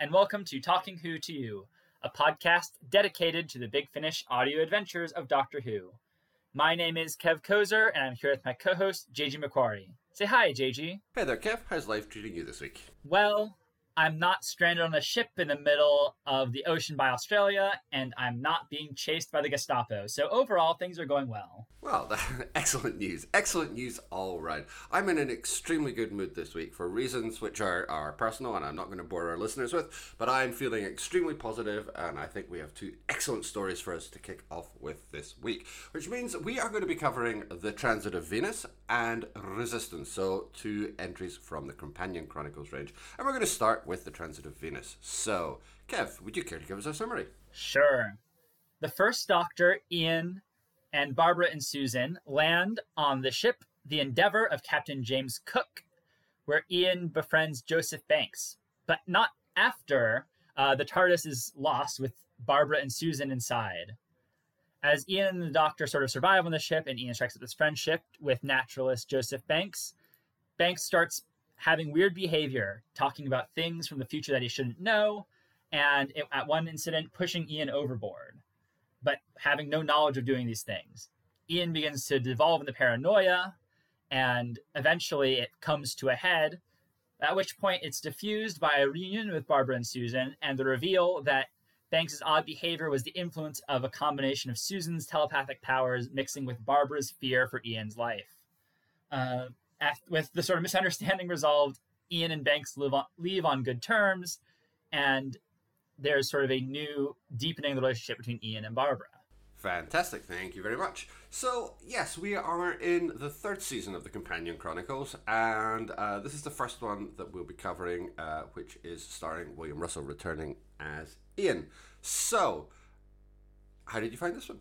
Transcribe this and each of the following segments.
and welcome to Talking Who to You, a podcast dedicated to the Big Finish audio adventures of Doctor Who. My name is Kev Kozer, and I'm here with my co host, JG McQuarrie. Say hi, JG. Hey there, Kev. How's life treating you this week? Well, I'm not stranded on a ship in the middle of the ocean by Australia, and I'm not being chased by the Gestapo. So overall, things are going well. Well, excellent news. Excellent news all round. I'm in an extremely good mood this week for reasons which are, are personal and I'm not going to bore our listeners with, but I'm feeling extremely positive and I think we have two excellent stories for us to kick off with this week, which means we are going to be covering the transit of Venus and Resistance, so two entries from the Companion Chronicles range. And we're going to start with the transit of Venus. So, Kev, would you care to give us a summary? Sure. The first Doctor, Ian, and Barbara and Susan land on the ship the Endeavour of Captain James Cook, where Ian befriends Joseph Banks, but not after uh, the TARDIS is lost with Barbara and Susan inside. As Ian and the Doctor sort of survive on the ship, and Ian strikes up this friendship with naturalist Joseph Banks, Banks starts having weird behavior, talking about things from the future that he shouldn't know, and it, at one incident, pushing Ian overboard, but having no knowledge of doing these things. Ian begins to devolve into paranoia, and eventually it comes to a head, at which point it's diffused by a reunion with Barbara and Susan, and the reveal that Banks's odd behavior was the influence of a combination of Susan's telepathic powers mixing with Barbara's fear for Ian's life. Uh, with the sort of misunderstanding resolved, Ian and Banks on, leave on good terms, and there's sort of a new deepening the relationship between Ian and Barbara. Fantastic, thank you very much. So, yes, we are in the third season of the Companion Chronicles, and uh, this is the first one that we'll be covering, uh, which is starring William Russell returning as Ian. So, how did you find this one?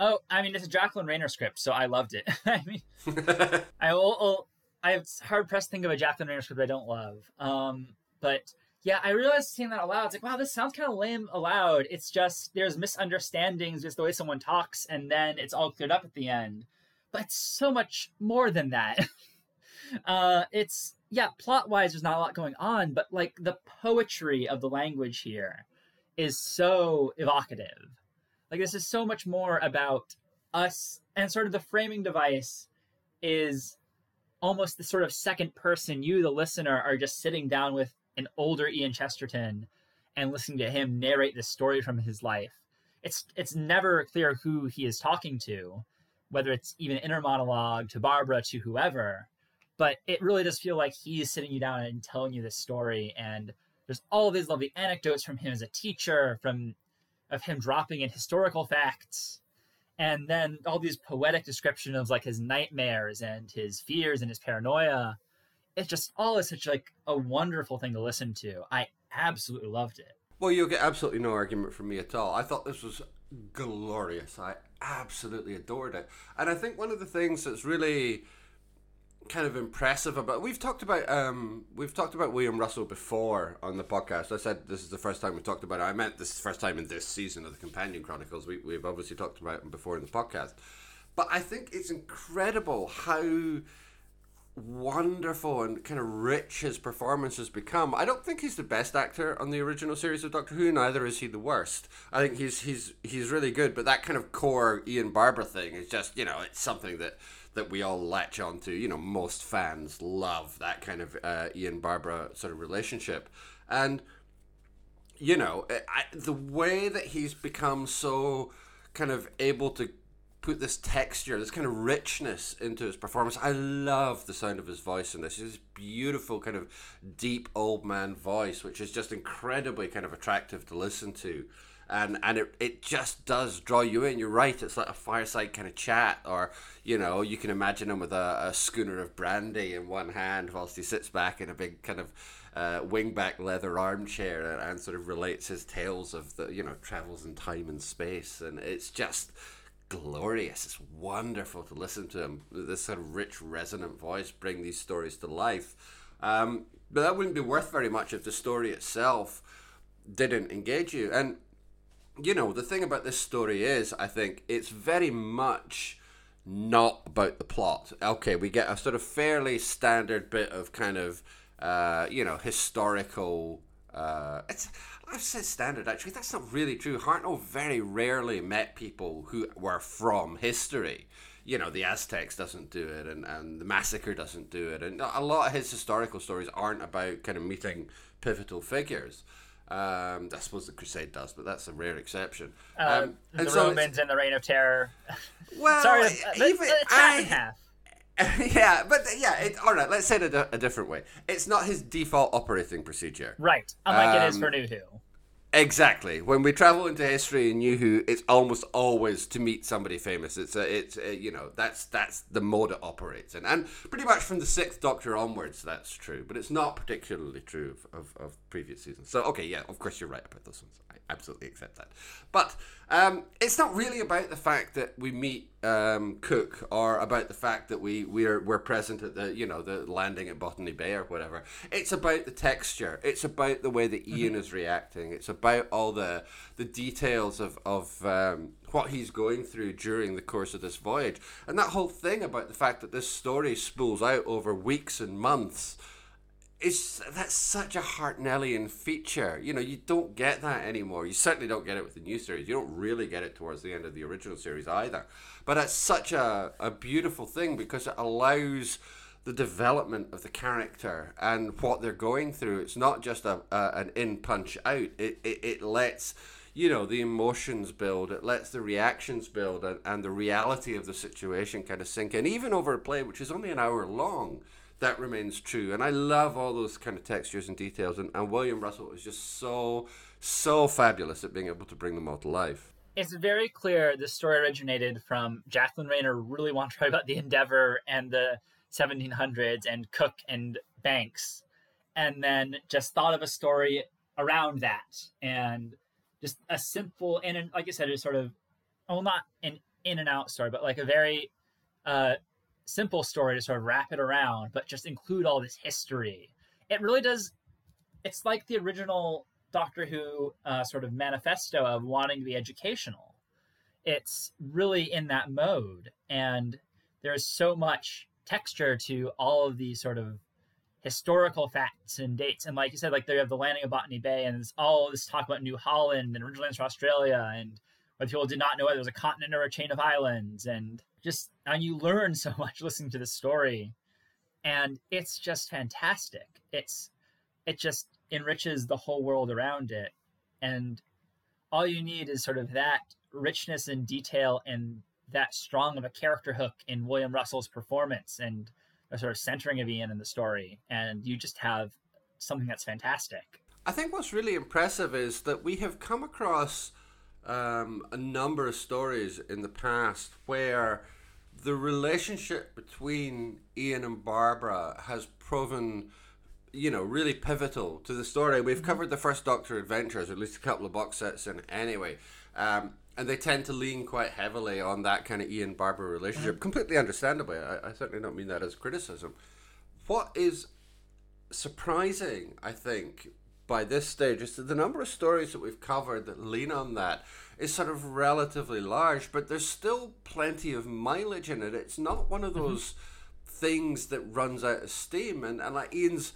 Oh, I mean, it's a Jacqueline Rayner script, so I loved it. I mean, I will, I have hard pressed to think of a Jacqueline Rayner script I don't love. Um, but yeah, I realized seeing that aloud, it's like, wow, this sounds kind of lame aloud. It's just there's misunderstandings, just the way someone talks, and then it's all cleared up at the end. But it's so much more than that. uh, it's yeah, plot wise, there's not a lot going on, but like the poetry of the language here is so evocative like this is so much more about us and sort of the framing device is almost the sort of second person you the listener are just sitting down with an older Ian Chesterton and listening to him narrate the story from his life. It's it's never clear who he is talking to, whether it's even inner monologue to Barbara to whoever, but it really does feel like he's sitting you down and telling you this story and there's all these lovely anecdotes from him as a teacher, from of him dropping in historical facts and then all these poetic description of like his nightmares and his fears and his paranoia. It's just all is such like a wonderful thing to listen to. I absolutely loved it. Well you'll get absolutely no argument from me at all. I thought this was glorious. I absolutely adored it. And i think one of the things that's really kind of impressive about. We've talked about um, we've talked about William Russell before on the podcast. I said this is the first time we talked about it. I meant this is the first time in this season of the Companion Chronicles. We, we've obviously talked about him before in the podcast, but I think it's incredible how wonderful and kind of rich his performance has become. I don't think he's the best actor on the original series of Doctor Who. Neither is he the worst. I think he's he's he's really good. But that kind of core Ian Barbara thing is just you know it's something that that we all latch onto. You know, most fans love that kind of uh, Ian Barbara sort of relationship, and you know, I, the way that he's become so kind of able to put this texture, this kind of richness into his performance. I love the sound of his voice in this. His beautiful kind of deep old man voice, which is just incredibly kind of attractive to listen to and and it, it just does draw you in. You're right. It's like a fireside kind of chat, or you know, you can imagine him with a, a schooner of brandy in one hand whilst he sits back in a big kind of uh, wingback leather armchair and, and sort of relates his tales of the you know travels in time and space, and it's just glorious. It's wonderful to listen to him. This sort of rich, resonant voice bring these stories to life. Um, but that wouldn't be worth very much if the story itself didn't engage you. And you know, the thing about this story is, I think it's very much not about the plot. Okay, we get a sort of fairly standard bit of kind of, uh, you know, historical Uh, it's I've said standard actually. That's not really true. Hartnell very rarely met people who were from history. You know, the Aztecs doesn't do it, and, and the massacre doesn't do it, and a lot of his historical stories aren't about kind of meeting pivotal figures. Um, I suppose the Crusade does, but that's a rare exception. Uh, um, the Romans in the Reign of Terror. Well, Sorry, even it's half I, and half. yeah, but yeah, it, all right. Let's say it a, a, different way. It's not his default operating procedure. Right, unlike um, it is Um, for New Who. Exactly. When we travel into history in New Who, it's almost always to meet somebody famous. It's a, it's a, you know, that's that's the mode it operates in, and pretty much from the Sixth Doctor onwards, that's true. But it's not particularly true of, of, of previous seasons. So okay, yeah, of course you're right about those ones. Absolutely accept that. But um, it's not really about the fact that we meet um, Cook or about the fact that we we're we're present at the you know the landing at Botany Bay or whatever. It's about the texture. It's about the way that Ian is reacting. It's about all the the details of of um, what he's going through during the course of this voyage, and that whole thing about the fact that this story spools out over weeks and months. It's that's such a Hartnellian feature. You know, you don't get that anymore. You certainly don't get it with the new series. You don't really get it towards the end of the original series either. But it's such a, a beautiful thing because it allows the development of the character and what they're going through. It's not just a, a an in punch out. It, it it lets you know the emotions build. It lets the reactions build and, and the reality of the situation kind of sink in. Even over a play which is only an hour long that remains true. And I love all those kind of textures and details. And, and William Russell is just so, so fabulous at being able to bring them all to life. It's very clear this story originated from Jacqueline Rayner really wanted to write about the Endeavor and the 1700s and Cook and Banks, and then just thought of a story around that and just a simple and like I said, it's sort of well not an in and out story, but like a very uh, simple story to sort of wrap it around, but just include all this history. It really does. It's like the original Doctor Who uh, sort of manifesto of wanting to be educational. It's really in that mode, and there's so much texture to all of these sort of historical facts and dates. And like you said, like they have the landing of Botany Bay, and there's all this talk about New Holland and original lands for Australia, and whether people did not know whether it was a continent or a chain of islands, and just and you learn so much listening to the story, and it's just fantastic. It's it just enriches the whole world around it, and all you need is sort of that richness and detail and that strong of a character hook in William Russell's performance and a sort of centering of Ian in the story, and you just have something that's fantastic. I think what's really impressive is that we have come across um, a number of stories in the past where the relationship between Ian and Barbara has proven, you know, really pivotal to the story. We've covered the first Doctor Adventures, or at least a couple of box sets in anyway. Um, and they tend to lean quite heavily on that kind of Ian Barbara relationship. Completely understandably. I, I certainly don't mean that as criticism. What is surprising, I think, by this stage is that the number of stories that we've covered that lean on that is sort of relatively large, but there's still plenty of mileage in it. It's not one of mm-hmm. those things that runs out of steam. And, and like Ian's,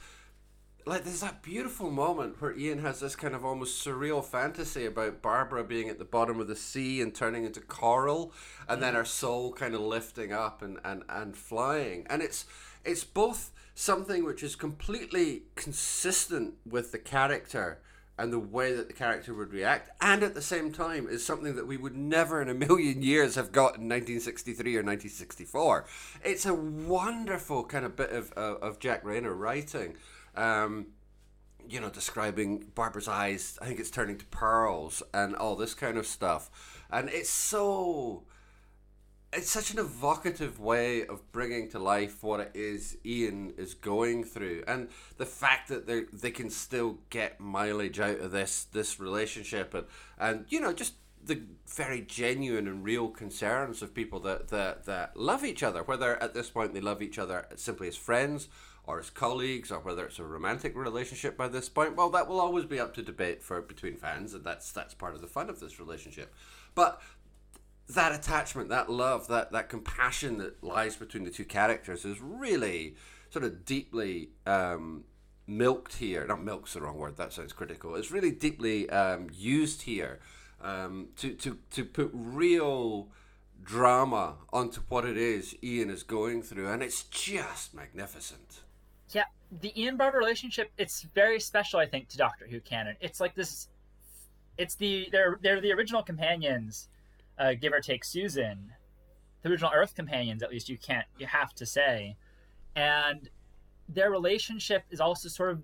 like there's that beautiful moment where Ian has this kind of almost surreal fantasy about Barbara being at the bottom of the sea and turning into coral, and then mm-hmm. her soul kind of lifting up and, and, and flying. And it's it's both something which is completely consistent with the character and the way that the character would react, and at the same time is something that we would never in a million years have got in 1963 or 1964. It's a wonderful kind of bit of, of Jack Rayner writing. Um, you know, describing Barbara's eyes, I think it's turning to pearls and all this kind of stuff. And it's so it's such an evocative way of bringing to life what it is Ian is going through, and the fact that they they can still get mileage out of this this relationship, and and you know just the very genuine and real concerns of people that that that love each other, whether at this point they love each other simply as friends or as colleagues, or whether it's a romantic relationship by this point. Well, that will always be up to debate for between fans, and that's that's part of the fun of this relationship. But that attachment, that love, that that compassion that lies between the two characters is really sort of deeply um, milked here. Not milk's the wrong word. That sounds critical. It's really deeply um, used here um, to to to put real drama onto what it is Ian is going through, and it's just magnificent. Yeah, the Ian Barbara relationship it's very special, I think, to Doctor Who canon. It's like this. It's the they're they're the original companions, uh, give or take Susan, the original Earth companions. At least you can't you have to say, and their relationship is also sort of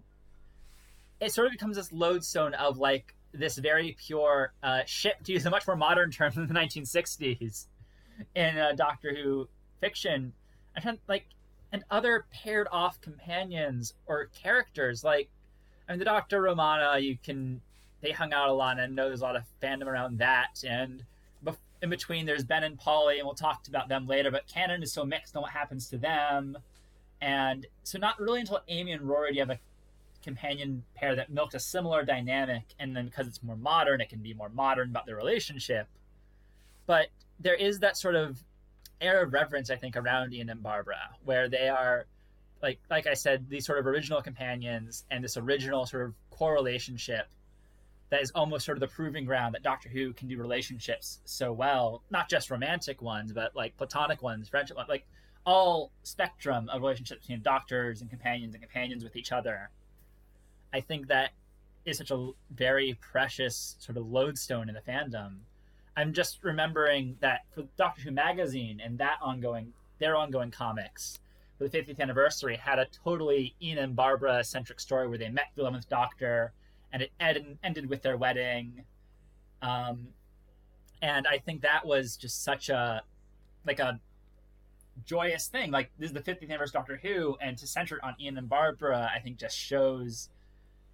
it sort of becomes this lodestone of like this very pure uh, ship to use a much more modern term than the 1960s in uh, Doctor Who fiction. I find like and other paired off companions or characters like I mean the Doctor Romana you can they hung out a lot and I know there's a lot of fandom around that and in between there's Ben and Polly and we'll talk about them later but canon is so mixed on what happens to them. And so not really until Amy and Rory do you have a companion pair that milked a similar dynamic and then because it's more modern it can be more modern about their relationship. But there is that sort of air of reverence i think around ian and barbara where they are like like i said these sort of original companions and this original sort of core relationship that is almost sort of the proving ground that doctor who can do relationships so well not just romantic ones but like platonic ones friendship like all spectrum of relationships between doctors and companions and companions with each other I think that is such a very precious sort of lodestone in the fandom. I'm just remembering that for Doctor Who magazine and that ongoing their ongoing comics for the 50th anniversary had a totally Ian and Barbara centric story where they met the 11th Doctor and it ed- ended with their wedding. Um, and I think that was just such a like a joyous thing. Like this is the 50th anniversary of Doctor Who, and to center it on Ian and Barbara, I think just shows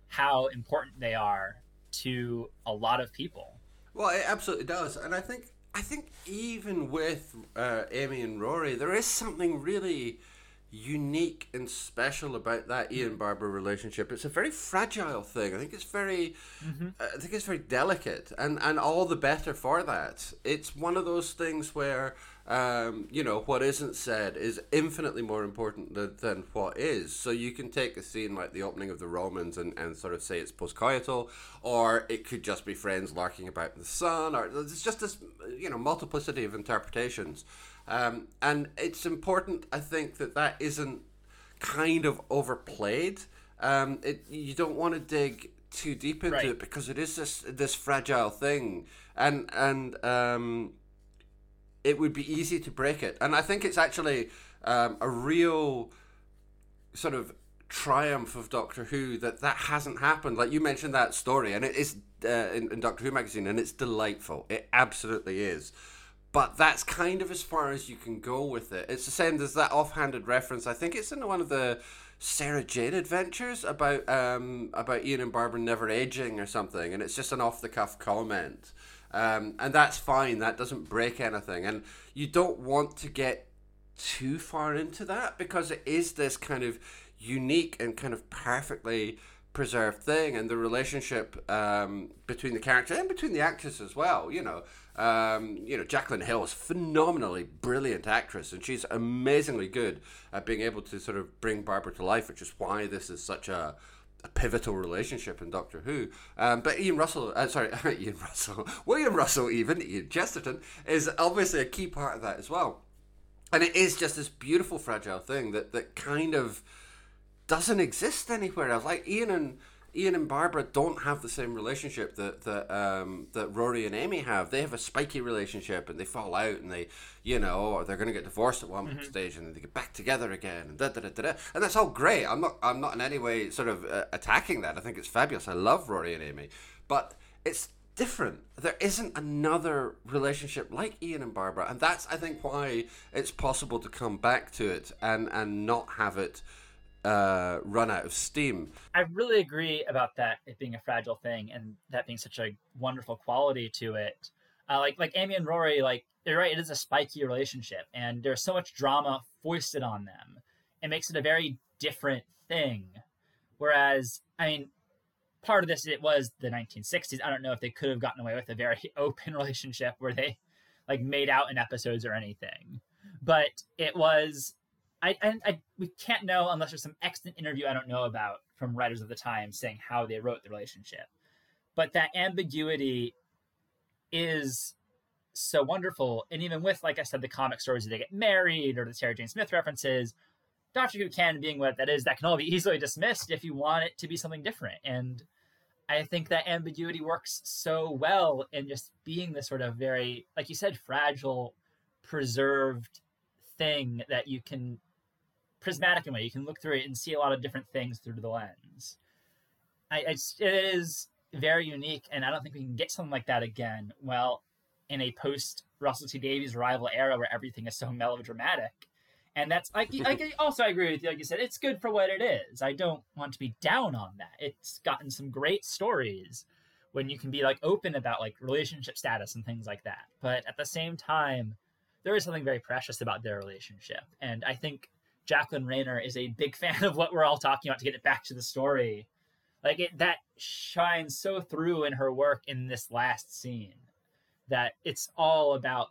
how important they are to a lot of people. Well, it absolutely does, and I think I think even with uh, Amy and Rory, there is something really unique and special about that Ian Barbara relationship. It's a very fragile thing. I think it's very, mm-hmm. I think it's very delicate, and and all the better for that. It's one of those things where um, you know, what isn't said is infinitely more important than, than what is. So you can take a scene like the opening of the Romans and, and sort of say it's postcoital, or it could just be friends larking about in the sun, or there's just this, you know, multiplicity of interpretations. Um, and it's important, I think, that that isn't kind of overplayed. Um, it, you don't want to dig too deep into right. it because it is this this fragile thing, and and um, it would be easy to break it. And I think it's actually um, a real sort of triumph of Doctor Who that that hasn't happened. Like you mentioned that story, and it is uh, in, in Doctor Who magazine, and it's delightful. It absolutely is. But that's kind of as far as you can go with it. It's the same as that offhanded reference. I think it's in one of the Sarah Jane adventures about um, about Ian and Barbara never aging or something, and it's just an off the cuff comment. Um, and that's fine. That doesn't break anything. And you don't want to get too far into that because it is this kind of unique and kind of perfectly preserved thing and the relationship um, between the character and between the actors as well you know um, you know Jacqueline Hill is phenomenally brilliant actress and she's amazingly good at being able to sort of bring Barbara to life which is why this is such a a pivotal relationship in Doctor Who. Um, but Ian Russell, uh, sorry, Ian Russell, William Russell, even Ian Chesterton, is obviously a key part of that as well. And it is just this beautiful, fragile thing that that kind of doesn't exist anywhere else. Like Ian and Ian and Barbara don't have the same relationship that that um, that Rory and Amy have. They have a spiky relationship, and they fall out, and they, you know, or they're going to get divorced at one mm-hmm. stage, and they get back together again, and da, da, da, da, da. and that's all great. I'm not I'm not in any way sort of uh, attacking that. I think it's fabulous. I love Rory and Amy, but it's different. There isn't another relationship like Ian and Barbara, and that's I think why it's possible to come back to it and and not have it uh, run out of steam. I really agree about that it being a fragile thing and that being such a wonderful quality to it. Uh, like like Amy and Rory, like you're right, it is a spiky relationship, and there's so much drama foisted on them. It makes it a very different thing. Whereas, I mean, part of this it was the 1960s. I don't know if they could have gotten away with a very open relationship where they like made out in episodes or anything, but it was I, I, I, we canon't know unless there's some extant interview I don't know about from writers of the time saying how they wrote the relationship. But that ambiguity is so wonderful. And even with, like I said, the comic stories that they get married or the Sarah Jane Smith references, Doctor Who can being what that is, that can all be easily dismissed if you want it to be something different. And I think that ambiguity works so well in just being this sort of very, like you said, fragile, preserved thing that you can prismatic in a way. You can look through it and see a lot of different things through the lens. I, I it is very unique, and I don't think we can get something like that again. Well, in a post Russell T Davies arrival era where everything is so melodramatic. And that's like, like also I agree with you. Like you said, it's good for what it is. I don't want to be down on that. It's gotten some great stories when you can be like open about like relationship status and things like that. But at the same time, there is something very precious about their relationship. And I think Jacqueline Rayner is a big fan of what we're all talking about to get it back to the story. Like it that shines so through in her work in this last scene that it's all about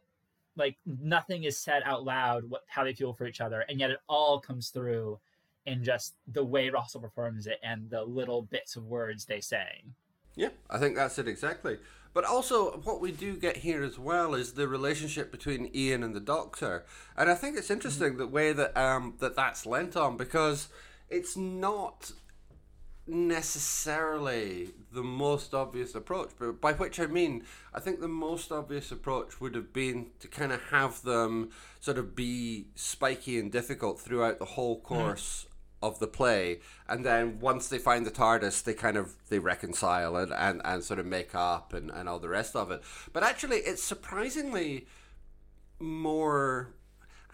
like nothing is said out loud what how they feel for each other and yet it all comes through in just the way Russell performs it and the little bits of words they say. Yeah, I think that's it exactly. But also, what we do get here as well is the relationship between Ian and the Doctor, and I think it's interesting mm-hmm. the way that um, that that's lent on because it's not necessarily the most obvious approach, but by which I mean, I think the most obvious approach would have been to kind of have them sort of be spiky and difficult throughout the whole mm-hmm. course. Of the play, and then once they find the TARDIS, they kind of they reconcile and and, and sort of make up and, and all the rest of it. But actually, it's surprisingly more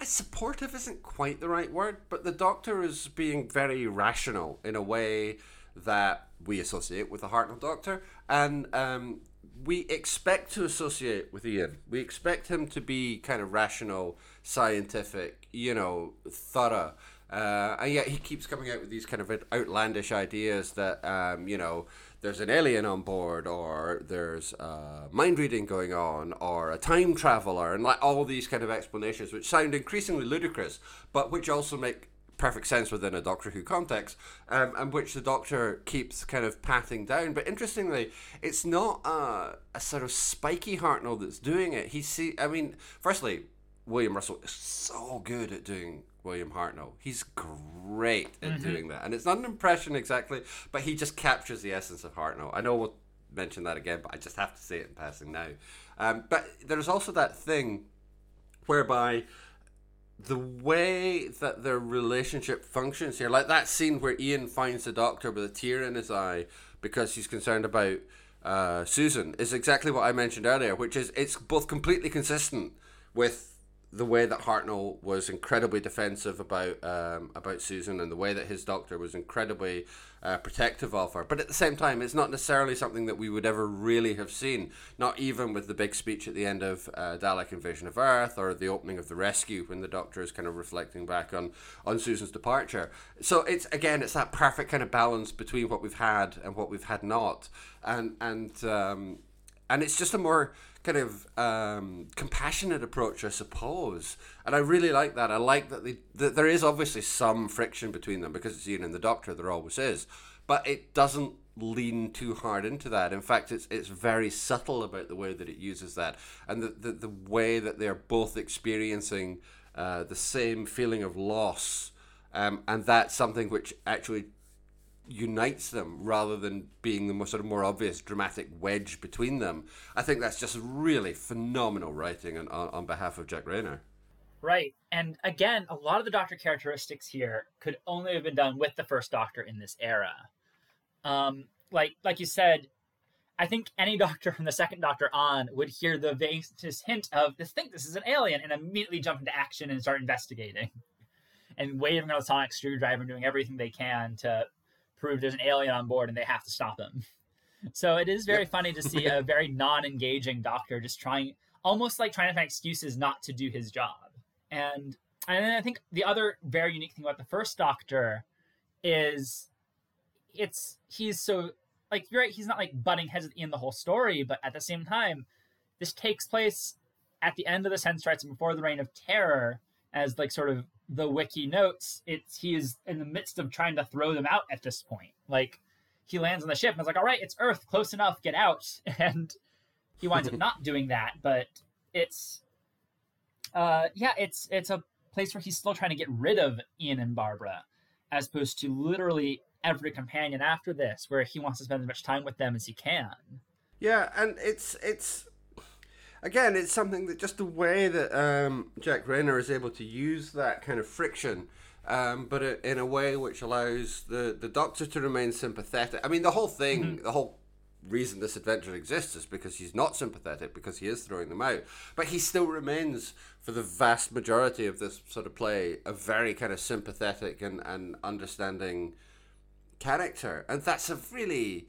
supportive isn't quite the right word, but the Doctor is being very rational in a way that we associate with the Hartnell Doctor, and um, we expect to associate with Ian. We expect him to be kind of rational, scientific, you know, thorough. Uh, and yet he keeps coming out with these kind of outlandish ideas that, um, you know, there's an alien on board, or there's uh, mind reading going on, or a time traveler, and like all these kind of explanations, which sound increasingly ludicrous, but which also make perfect sense within a Doctor Who context, um, and which the Doctor keeps kind of patting down. But interestingly, it's not a, a sort of spiky Hartnell that's doing it. He see, I mean, firstly, William Russell is so good at doing William Hartnell. He's great at mm-hmm. doing that, and it's not an impression exactly, but he just captures the essence of Hartnell. I know we'll mention that again, but I just have to say it in passing now. Um, but there's also that thing whereby the way that their relationship functions here, like that scene where Ian finds the doctor with a tear in his eye because he's concerned about uh, Susan, is exactly what I mentioned earlier, which is it's both completely consistent with the way that Hartnell was incredibly defensive about um, about Susan and the way that his doctor was incredibly uh, protective of her. But at the same time, it's not necessarily something that we would ever really have seen, not even with the big speech at the end of uh, Dalek Invasion of Earth or the opening of The Rescue when the doctor is kind of reflecting back on, on Susan's departure. So it's again, it's that perfect kind of balance between what we've had and what we've had not. And, and, um, and it's just a more kind of um, compassionate approach, I suppose. And I really like that. I like that, they, that there is obviously some friction between them because it's Ian and the Doctor. There always is, but it doesn't lean too hard into that. In fact, it's it's very subtle about the way that it uses that and the the, the way that they're both experiencing uh, the same feeling of loss. Um, and that's something which actually unites them rather than being the more sort of more obvious dramatic wedge between them. I think that's just really phenomenal writing on, on, behalf of Jack Rayner. Right. And again, a lot of the Doctor characteristics here could only have been done with the first Doctor in this era. Um, like like you said, I think any Doctor from the second Doctor on would hear the vaguest hint of this think this is an alien and immediately jump into action and start investigating. And waving a sonic screwdriver and doing everything they can to prove there's an alien on board and they have to stop him. So it is very yep. funny to see a very non-engaging doctor just trying, almost like trying to find excuses not to do his job. And and then I think the other very unique thing about the first Doctor is it's he's so like you're right, he's not like butting heads in the whole story, but at the same time, this takes place at the end of the Sensorites and before the Reign of Terror as like sort of the wiki notes, it's he is in the midst of trying to throw them out at this point. Like he lands on the ship and is like, "All right, it's Earth, close enough, get out." And he winds up not doing that, but it's uh yeah, it's it's a place where he's still trying to get rid of Ian and Barbara, as opposed to literally every companion after this, where he wants to spend as much time with them as he can. Yeah, and it's it's again, it's something that just the way that um, Jack Rayner is able to use that kind of friction, um, but in a way which allows the the Doctor to remain sympathetic. I mean, the whole thing, mm-hmm. the whole reason this adventure exists is because he's not sympathetic because he is throwing them out but he still remains for the vast majority of this sort of play a very kind of sympathetic and, and understanding character and that's a really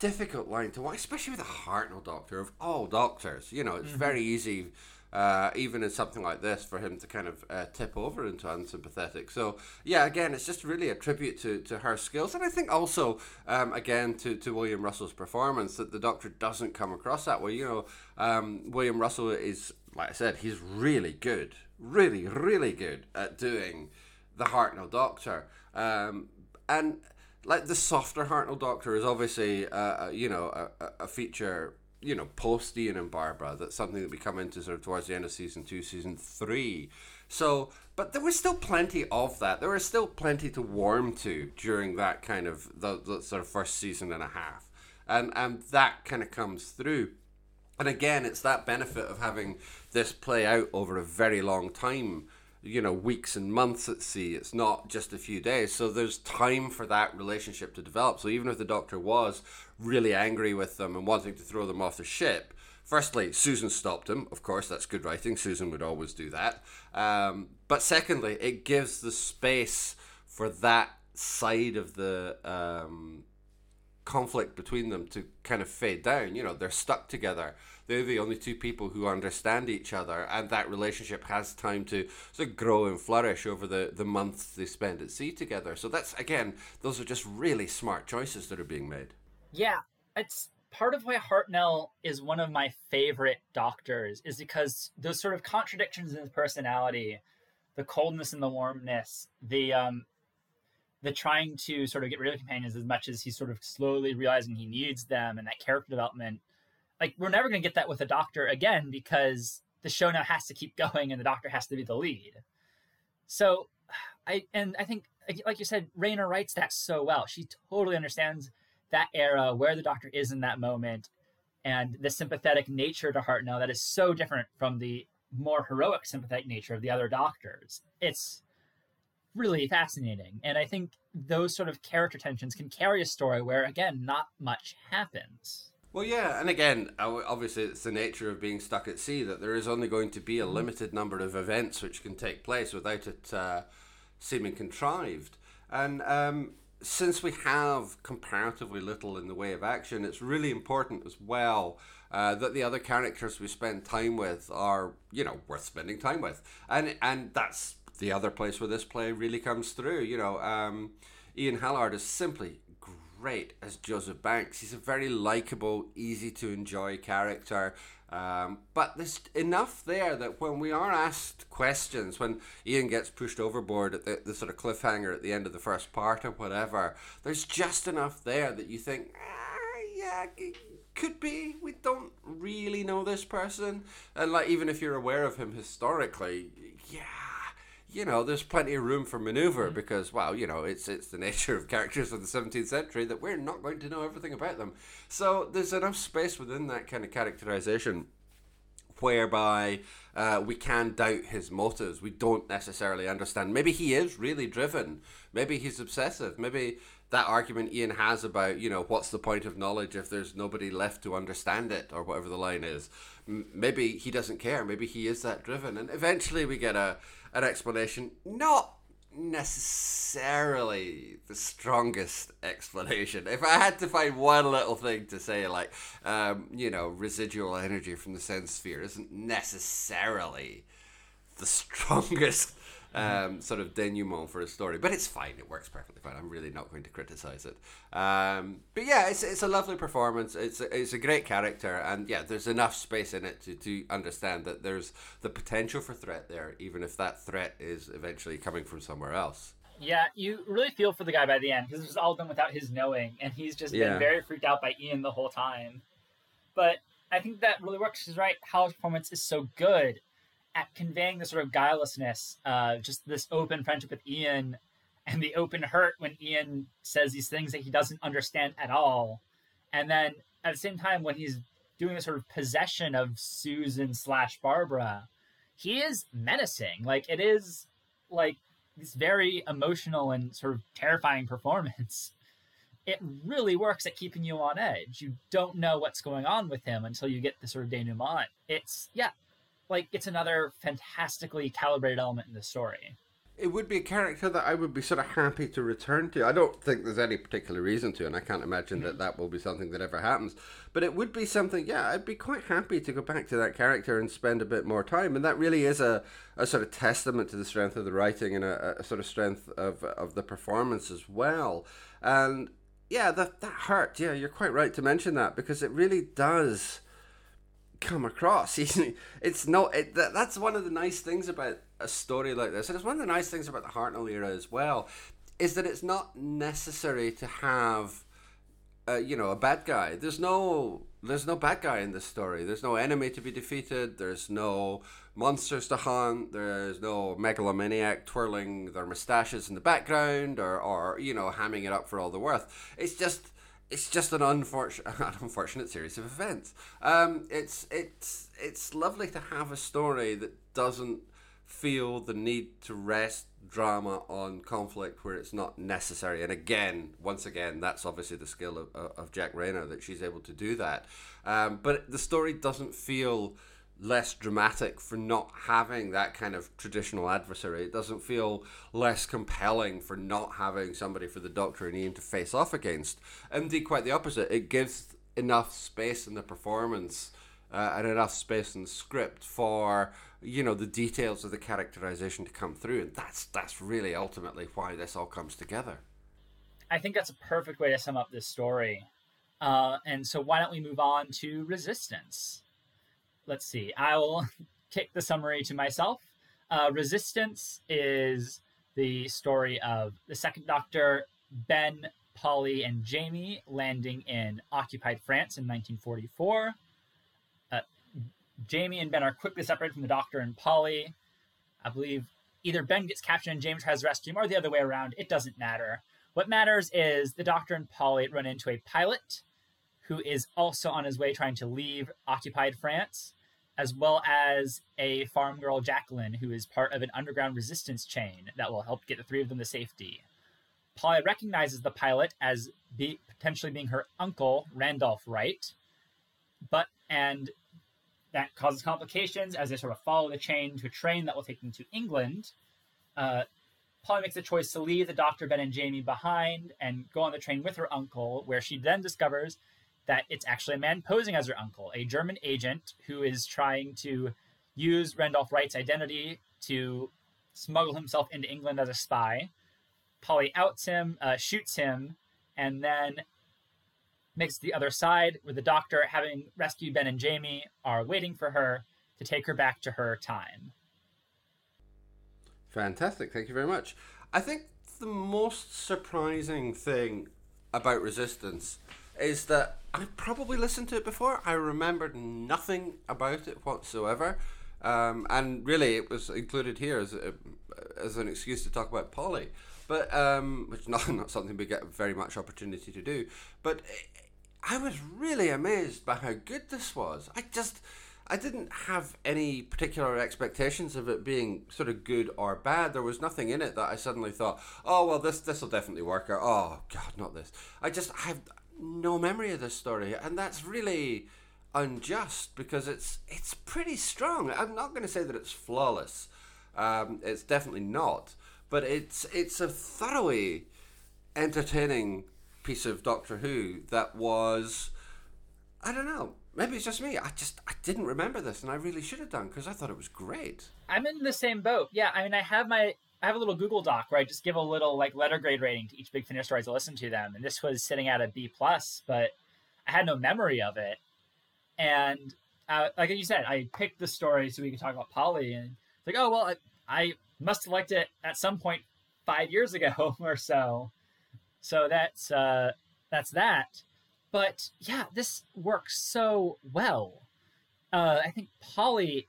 difficult line to watch especially with a hartnell doctor of all doctors you know it's mm-hmm. very easy uh, even in something like this, for him to kind of uh, tip over into unsympathetic. So yeah, again, it's just really a tribute to, to her skills, and I think also um, again to, to William Russell's performance that the Doctor doesn't come across that way. You know, um, William Russell is like I said, he's really good, really really good at doing the Hartnell Doctor, um, and like the softer Hartnell Doctor is obviously uh, uh you know a, a feature you know, post Ian and Barbara. That's something that we come into sort of towards the end of season two, season three. So, but there was still plenty of that. There was still plenty to warm to during that kind of the, the sort of first season and a half, and and that kind of comes through. And again, it's that benefit of having this play out over a very long time you know weeks and months at sea. It's not just a few days. So there's time for that relationship to develop. So even if the doctor was really angry with them and wanting to throw them off the ship firstly susan stopped him. Of course that's good writing. Susan would always do that. Um, but secondly it gives the space for that side of the um, conflict between them to kind of fade down. You know they're stuck together they're the only two people who understand each other, and that relationship has time to sort of grow and flourish over the, the months they spend at sea together. So that's again, those are just really smart choices that are being made. Yeah, it's part of why Hartnell is one of my favorite doctors is because those sort of contradictions in his personality, the coldness and the warmness, the um, the trying to sort of get rid of companions as much as he's sort of slowly realizing he needs them, and that character development like we're never going to get that with a doctor again because the show now has to keep going and the doctor has to be the lead. So I and I think like you said, Rayner writes that so well. She totally understands that era, where the doctor is in that moment, and the sympathetic nature to Hartnell that is so different from the more heroic sympathetic nature of the other doctors. It's really fascinating. And I think those sort of character tensions can carry a story where again not much happens. Well, yeah, and again, obviously, it's the nature of being stuck at sea that there is only going to be a mm-hmm. limited number of events which can take place without it uh, seeming contrived. And um, since we have comparatively little in the way of action, it's really important as well uh, that the other characters we spend time with are, you know, worth spending time with. And and that's the other place where this play really comes through. You know, um, Ian Hallard is simply great as Joseph Banks. He's a very likable, easy to enjoy character. Um, but there's enough there that when we are asked questions, when Ian gets pushed overboard at the, the sort of cliffhanger at the end of the first part or whatever, there's just enough there that you think, ah, yeah, could be. We don't really know this person. And like, even if you're aware of him historically, yeah, you know, there's plenty of room for maneuver mm-hmm. because, well, you know, it's it's the nature of characters of the 17th century that we're not going to know everything about them. So there's enough space within that kind of characterization whereby uh, we can doubt his motives. We don't necessarily understand. Maybe he is really driven. Maybe he's obsessive. Maybe that argument Ian has about, you know, what's the point of knowledge if there's nobody left to understand it, or whatever the line is. Maybe he doesn't care. Maybe he is that driven. And eventually we get a an explanation. Not necessarily the strongest explanation. If I had to find one little thing to say, like, um, you know, residual energy from the sense sphere isn't necessarily the strongest um, sort of denouement for a story. But it's fine; it works perfectly fine. I'm really not going to criticize it. Um, but yeah, it's it's a lovely performance. It's a, it's a great character, and yeah, there's enough space in it to to understand that there's the potential for threat there, even if that threat is eventually coming from somewhere else. Yeah, you really feel for the guy by the end because it was all done without his knowing, and he's just Yeah. been very freaked out by Ian the whole time. But I think that really works. He's right. Hal's performance is so good at conveying the sort of guilelessness, uh, just this open friendship with Ian, and the open hurt when Ian says these things that he doesn't understand at all, and then at the same time when he's doing the sort of possession of Susan slash Barbara, he is menacing. Like it is like this very emotional and sort of terrifying performance. It really works at keeping you on edge. You don't know what's going on with him until you get the sort of denouement. It's yeah, like it's another fantastically calibrated element in the story. It would be a character that I would be sort of happy to return to. I don't think there's any particular reason to, and I can't imagine that that will be something that ever happens. But it would be something, yeah, I'd be quite happy to go back to that character and spend a bit more time. And that really is a, a sort of testament to the strength of the writing and a, a sort of strength of, of the performance as well. And yeah, that, that hurt. Yeah, you're quite right to mention that because it really does come across. it's not. It, that, that's one of the nice things about a story like this, and it's one of the nice things about the Hartnell era as well, is that it's not necessary to have, uh, you know, a bad guy. There's no. There's no bad guy in this story. There's no enemy to be defeated. There's no monsters to hunt. There's no megalomaniac twirling their mustaches in the background or, or you know, hamming it up for all the worth. It's just it's just an unfortunate, an unfortunate series of events. Um, it's it's it's lovely to have a story that doesn't feel the need to rest drama on conflict where it's not necessary. And again, once again, that's obviously the skill of, of Jack Rayner that she's able to do that. Um, but the story doesn't feel less dramatic for not having that kind of traditional adversary. It doesn't feel less compelling for not having somebody for the Doctor and Ian to face off against. Indeed, quite the opposite. It gives enough space in the performance uh, and enough space in the script for you know the details of the characterization to come through, and that's that's really ultimately why this all comes together. I think that's a perfect way to sum up this story. Uh, and so, why don't we move on to Resistance? Let's see. I will take the summary to myself. Uh, Resistance is the story of the Second Doctor, Ben, Polly, and Jamie landing in occupied France in 1944. Uh, Jamie and Ben are quickly separated from the Doctor and Polly. I believe either Ben gets captured and James tries to rescue him, or the other way around. It doesn't matter. What matters is the Doctor and Polly run into a pilot who is also on his way trying to leave occupied France, as well as a farm girl, Jacqueline, who is part of an underground resistance chain that will help get the three of them to safety. Polly recognizes the pilot as be, potentially being her uncle, Randolph Wright, but and that causes complications as they sort of follow the chain to a train that will take them to England. Uh, Polly makes the choice to leave the Doctor, Ben, and Jamie behind and go on the train with her uncle, where she then discovers that it's actually a man posing as her uncle, a German agent who is trying to use Randolph Wright's identity to smuggle himself into England as a spy. Polly outs him, uh, shoots him, and then makes the other side, where the Doctor, having rescued Ben and Jamie, are waiting for her to take her back to her time. Fantastic. Thank you very much. I think the most surprising thing about Resistance is that I probably listened to it before. I remembered nothing about it whatsoever. Um, and really, it was included here as, a, as an excuse to talk about Polly, but um, which not, not something we get very much opportunity to do. But I was really amazed by how good this was. I just, I didn't have any particular expectations of it being sort of good or bad. There was nothing in it that I suddenly thought, oh well, this this will definitely work. Or oh god, not this. I just I have no memory of this story, and that's really unjust because it's it's pretty strong. I'm not going to say that it's flawless. Um, it's definitely not, but it's it's a thoroughly entertaining piece of Doctor Who that was I don't know. Maybe it's just me. I just I didn't remember this, and I really should have done because I thought it was great. I'm in the same boat. Yeah, I mean, I have my I have a little Google Doc where I just give a little like letter grade rating to each Big Finish story as I listen to them, and this was sitting at a B plus, but I had no memory of it. And uh, like you said, I picked the story so we could talk about Polly, and it's like, oh well, I, I must have liked it at some point five years ago or so. So that's uh, that's that. But yeah, this works so well. Uh, I think Polly,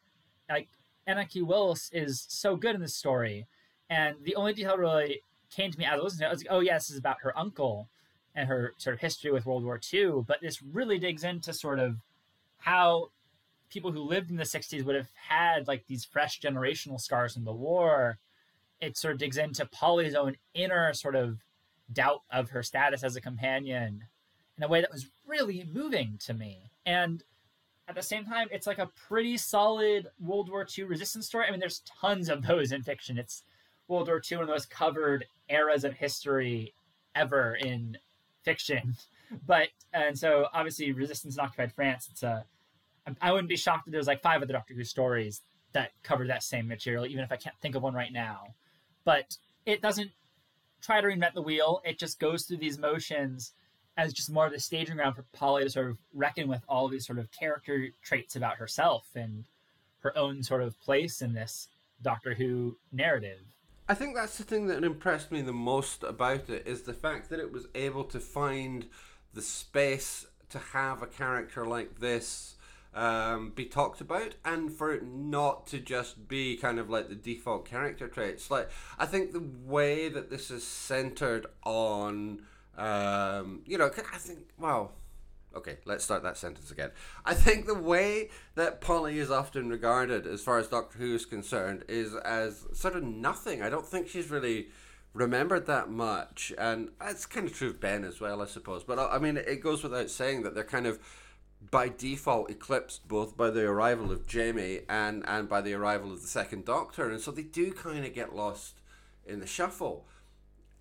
like Anneke Wills, is so good in this story, and the only detail really came to me as I to it, I was like, oh yeah, this is about her uncle and her sort of history with World War II. But this really digs into sort of how people who lived in the 60s would have had like these fresh generational scars from the war. It sort of digs into Polly's own inner sort of doubt of her status as a companion in a way that was really moving to me. And at the same time, it's like a pretty solid World War II resistance story. I mean, there's tons of those in fiction. It's World War II, one of the most covered eras of history ever in fiction. Mm-hmm. But and so obviously, resistance in occupied France. It's a I wouldn't be shocked if there's like five other Doctor Who stories that cover that same material, even if I can't think of one right now. But it doesn't try to reinvent the wheel. It just goes through these motions as just more of the staging ground for Polly to sort of reckon with all these sort of character traits about herself and her own sort of place in this Doctor Who narrative. I think that's the thing that impressed me the most about it is the fact that it was able to find the space to have a character like this um, be talked about and for it not to just be kind of like the default character traits. Like I think the way that this is centered on um, you know, I think, well, okay, let's start that sentence again. I think the way that Polly is often regarded, as far as Doctor Who is concerned, is as sort of nothing. I don't think she's really remembered that much, and it's kind of true of Ben as well, I suppose. But uh, I mean, it goes without saying that they're kind of by default eclipsed both by the arrival of Jamie and and by the arrival of the second Doctor, and so they do kind of get lost in the shuffle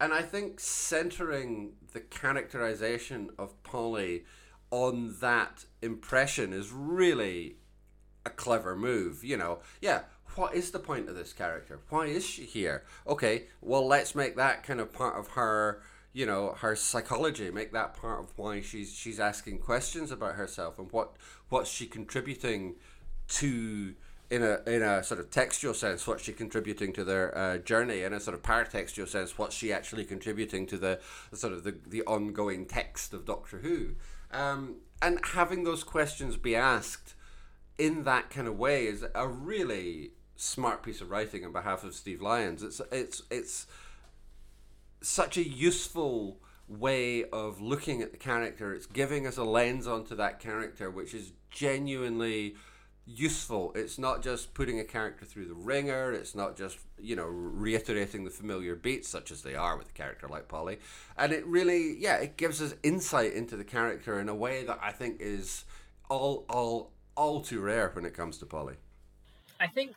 and I think centering the characterization of Polly on that impression is really a clever move. You know, yeah, what is the point of this character? Why is she here? Okay, well, let's make that kind of part of her, you know, her psychology. Make that part of why she's she's asking questions about herself and what what's she contributing to in a in a sort of textual sense, what's she contributing to their uh, journey? In a sort of paratextual sense, what's she actually contributing to the, the sort of the, the ongoing text of Doctor Who? Um, and having those questions be asked in that kind of way is a really smart piece of writing on behalf of Steve Lyons. It's it's it's such a useful way of looking at the character. It's giving us a lens onto that character, which is genuinely useful. It's not just putting a character through the ringer. It's not just you know reiterating the familiar beats such as they are with a character like Polly. And it really, yeah, it gives us insight into the character in a way that I think is all all all too rare when it comes to Polly. I think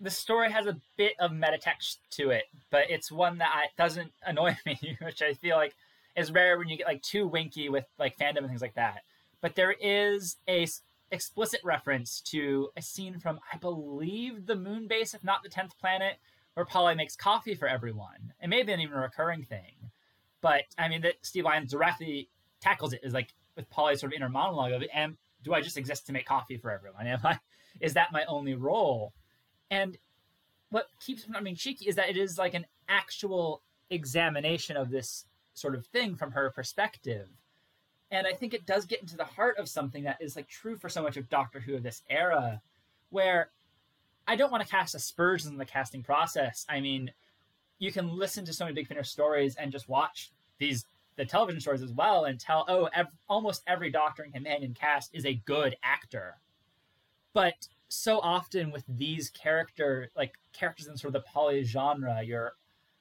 the story has a bit of meta text to it, but it's one that doesn't annoy me, which I feel like is rare when you get like too winky with like fandom and things like that. But there is a explicit reference to a scene from, I believe, the moon base, if not the 10th planet, where Polly makes coffee for everyone. It may have been even a recurring thing. But, I mean, that Steve Lyons directly tackles it is like with Polly's sort of inner monologue of. And do I just exist to make coffee for everyone? Am I, is that my only role? And what keeps from being cheeky is that it is like an actual examination of this sort of thing from her perspective and I think it does get into the heart of something that is like true for so much of Doctor Who of this era, where I don't want to cast aspersions in the casting process. I mean, you can listen to so many Big Finish stories and just watch these the television stories as well and tell oh ev- almost every Doctor and companion cast is a good actor, but so often with these character like characters in sort of the poly genre, you're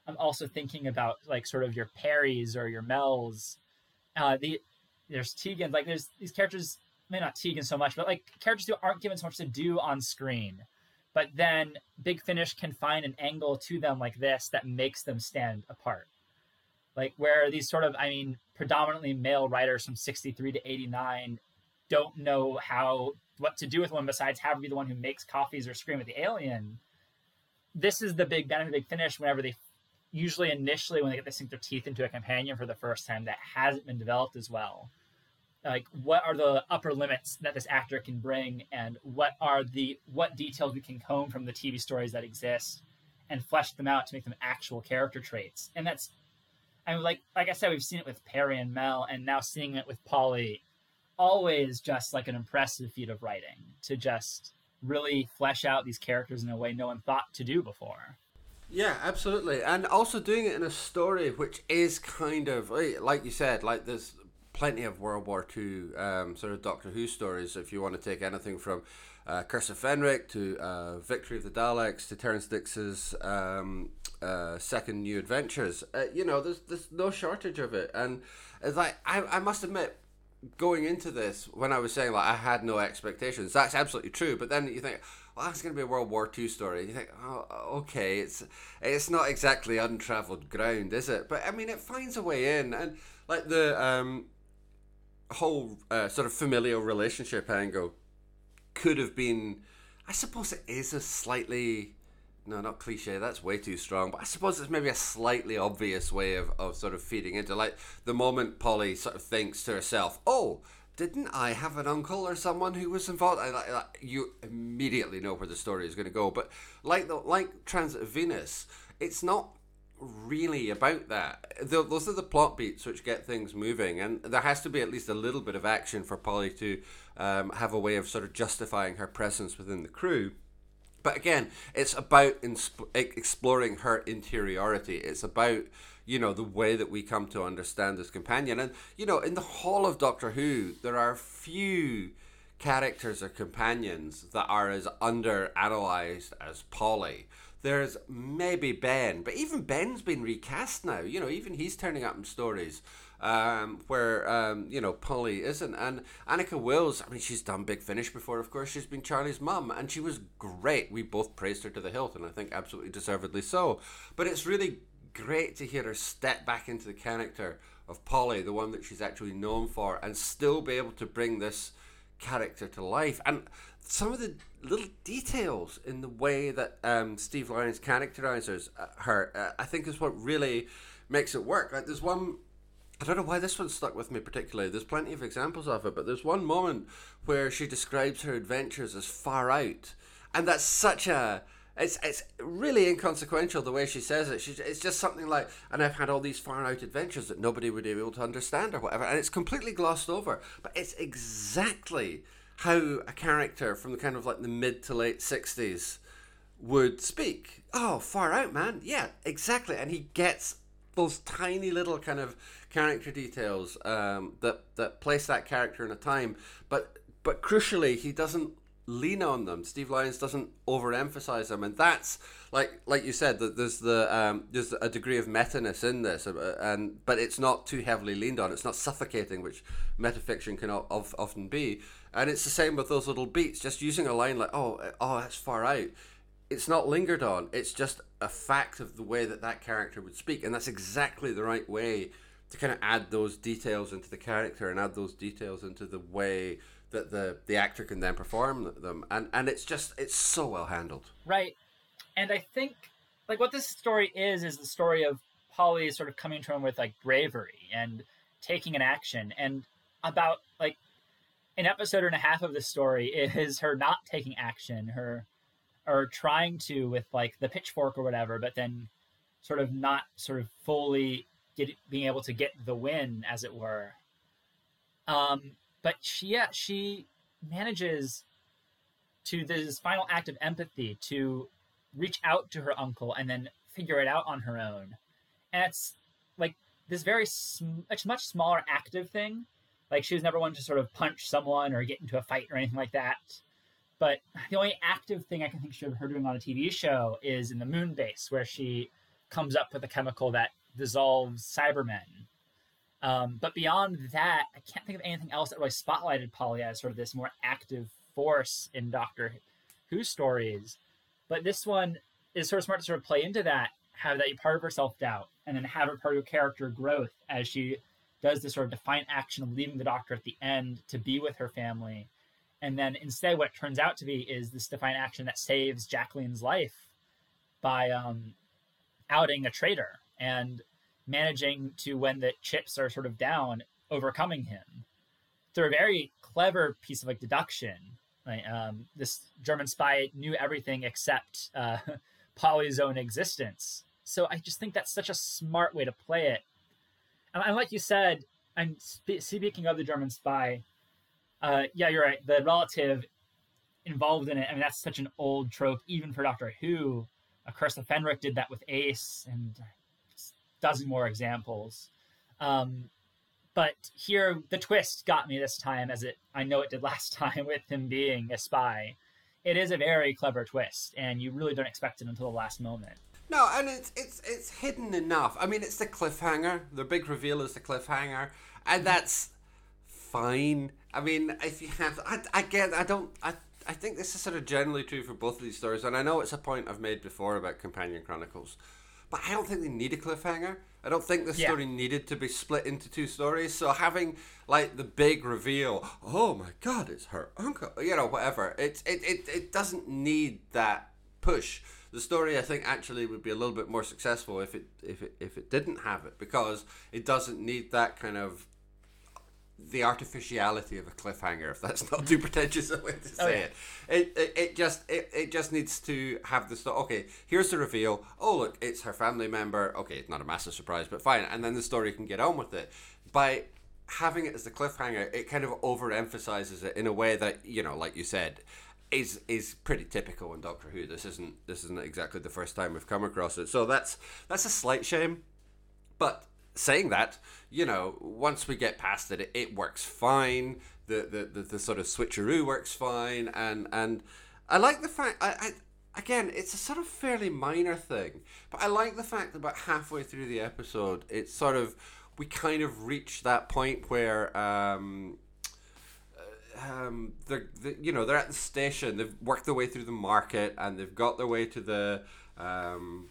I'm also thinking about like sort of your Peris or your Mels. Uh, the there's Tegan. Like there's these characters, maybe not Tegan so much, but like characters who aren't given so much to do on screen. But then Big Finish can find an angle to them like this that makes them stand apart. Like where these sort of, I mean, predominantly male writers from 63 to 89 don't know how what to do with one besides have her be the one who makes coffees or scream at the alien. This is the big benefit, of big finish. Whenever they usually initially when they get to sink their teeth into a companion for the first time that hasn't been developed as well like what are the upper limits that this actor can bring? And what are the what details we can comb from the tv stories that exist and flesh them out to make them actual character traits? And that's i mean like like i said we've seen it with Peri and mel and now seeing it with polly always just like an impressive feat of writing to just really flesh out these characters in a way no one thought to do before. Yeah, absolutely, and also doing it in a story which is kind of like you said, like there's plenty of World War II um, sort of Doctor Who stories. If you want to take anything from uh, Curse of Fenric to uh, Victory of the Daleks to Terrance Dicks's um, uh, Second New Adventures, uh, you know, there's there's no shortage of it. And it's like I, I must admit, going into this, when I was saying like I had no expectations, that's absolutely true. But then you think, well, that's going to be a World War II story. You think, oh, okay, it's it's not exactly untraveled ground, is it? But I mean, it finds a way in, and like the um, whole uh, sort of familial relationship angle could have been. I suppose it is a slightly. No, not cliche. That's way too strong. But I suppose it's maybe a slightly obvious way of, of sort of feeding into like the moment Polly sort of thinks to herself, "Oh, didn't I have an uncle or someone who was involved?" I, like, you immediately know where the story is going to go. But like the like Transit Venus, it's not really about that. those are the plot beats which get things moving, and there has to be at least a little bit of action for Polly to um, have a way of sort of justifying her presence within the crew. But again, it's about insp- exploring her interiority. It's about you know the way that we come to understand this companion, and you know in the Hall of Doctor Who, there are few characters or companions that are as under analyzed as Polly. There's maybe Ben, but even Ben's been recast now. You know, even he's turning up in stories um, where um, you know Polly isn't. And Anneke Wills, I mean, she's done Big Finish before. Of course, she's been Charlie's mum, and she was great. We both praised her to the hilt, and I think absolutely deservedly so. But it's really great to hear her step back into the character of Polly, the one that she's actually known for, and still be able to bring this character to life. And some of the little details in the way that um, Steve Lyons characterizes uh, her, uh, I think, is what really makes it work. Like, there's one. I don't know why this one stuck with me particularly. There's plenty of examples of it, but there's one moment where she describes her adventures as far out, and that's such a it's it's really inconsequential the way she says it. She, it's just something like, and I've had all these far out adventures that nobody would be able to understand or whatever, and it's completely glossed over. But it's exactly how a character from the kind of like the mid to late 60s would speak. Oh, far out, man. Yeah, exactly. And he gets those tiny little kind of character details um, that that place that character in a time, but but crucially, he doesn't lean on them. Steve Lyons doesn't overemphasize them, and that's like like you said that there's the um, there's a degree of meta-ness in this, uh, and but it's not too heavily leaned on. It's not suffocating, which metafiction can often be. And it's the same with those little beats. Just using a line like "oh eh, oh that's far out," it's not lingered on. It's just a fact of the way that that character would speak, and that's exactly the right way to kind of add those details into the character and add those details into the way that the the actor can then perform them and and it's just it's so well handled right and i think like what this story is is the story of polly sort of coming to him with like bravery and taking an action and about like an episode and a half of the story is her not taking action her or trying to with like the pitchfork or whatever but then sort of not sort of fully get being able to get the win as it were. Um but she yeah she manages to this final act of empathy to reach out to her uncle and then figure it out on her own. And it's like this very sm- much much smaller active thing like she was never one to sort of punch someone or get into a fight or anything like that but the only active thing i can think of her doing on a tv show is in the moon base where she comes up with a chemical that dissolves cybermen um, but beyond that, I can't think of anything else that really spotlighted Polly as sort of this more active force in Doctor Who stories. But this one is sort of smart to sort of play into that, have that part of her self doubt, and then have a part of her character growth as she does this sort of defiant action of leaving the doctor at the end to be with her family. And then instead, what turns out to be is this defiant action that saves Jacqueline's life by um, outing a traitor and managing to, when the chips are sort of down, overcoming him through a very clever piece of like deduction. Um, this German spy knew everything except uh, Polly's own existence. So I just think that's such a smart way to play it. And, and like you said, I'm speaking of the German spy. Uh, yeah, you're right. The relative involved in it. I mean, that's such an old trope, even for Doctor Who. Of course, the Fenric did that with Ace, and a dozen more examples. Um, but here, the twist got me this time, as it I know it did last time with him being a spy. It is a very clever twist, and you really don't expect it until the last moment. No, and it's it's it's hidden enough. I mean, it's the cliffhanger. The big reveal is the cliffhanger, and that's fine. I mean, if you have, I, I get, I don't, I, I think this is sort of generally true for both of these stories, and I know it's a point I've made before about Companion Chronicles, but I don't think they need a cliffhanger. I don't think the story needed to be split into two stories. So having like the big reveal, oh my god, it's her uncle, you know, whatever. It it it, it doesn't need that push the story I think actually would be a little bit more successful if it if it if it didn't have it because it doesn't need that kind of the artificiality of a cliffhanger if that's not too pretentious a way to oh, say oh, yeah. it. it. It it just it, it just needs to have the story okay here's the reveal oh look it's her family member okay it's not a massive surprise but fine and then the story can get on with it by having it as the cliffhanger it kind of overemphasizes it in a way that you know like you said is is pretty typical in Doctor Who. This isn't this isn't exactly the first time we've come across it. So that's that's a slight shame. But saying that, you know, once we get past it, it, it works fine. The, the, the the sort of switcheroo works fine, and and I like the fact I, I again it's a sort of fairly minor thing, but I like the fact that about halfway through the episode, it's sort of we kind of reach that point where um, um, they're, they, you know, they're at the station. They've worked their way through the market, and they've got their way to the, um,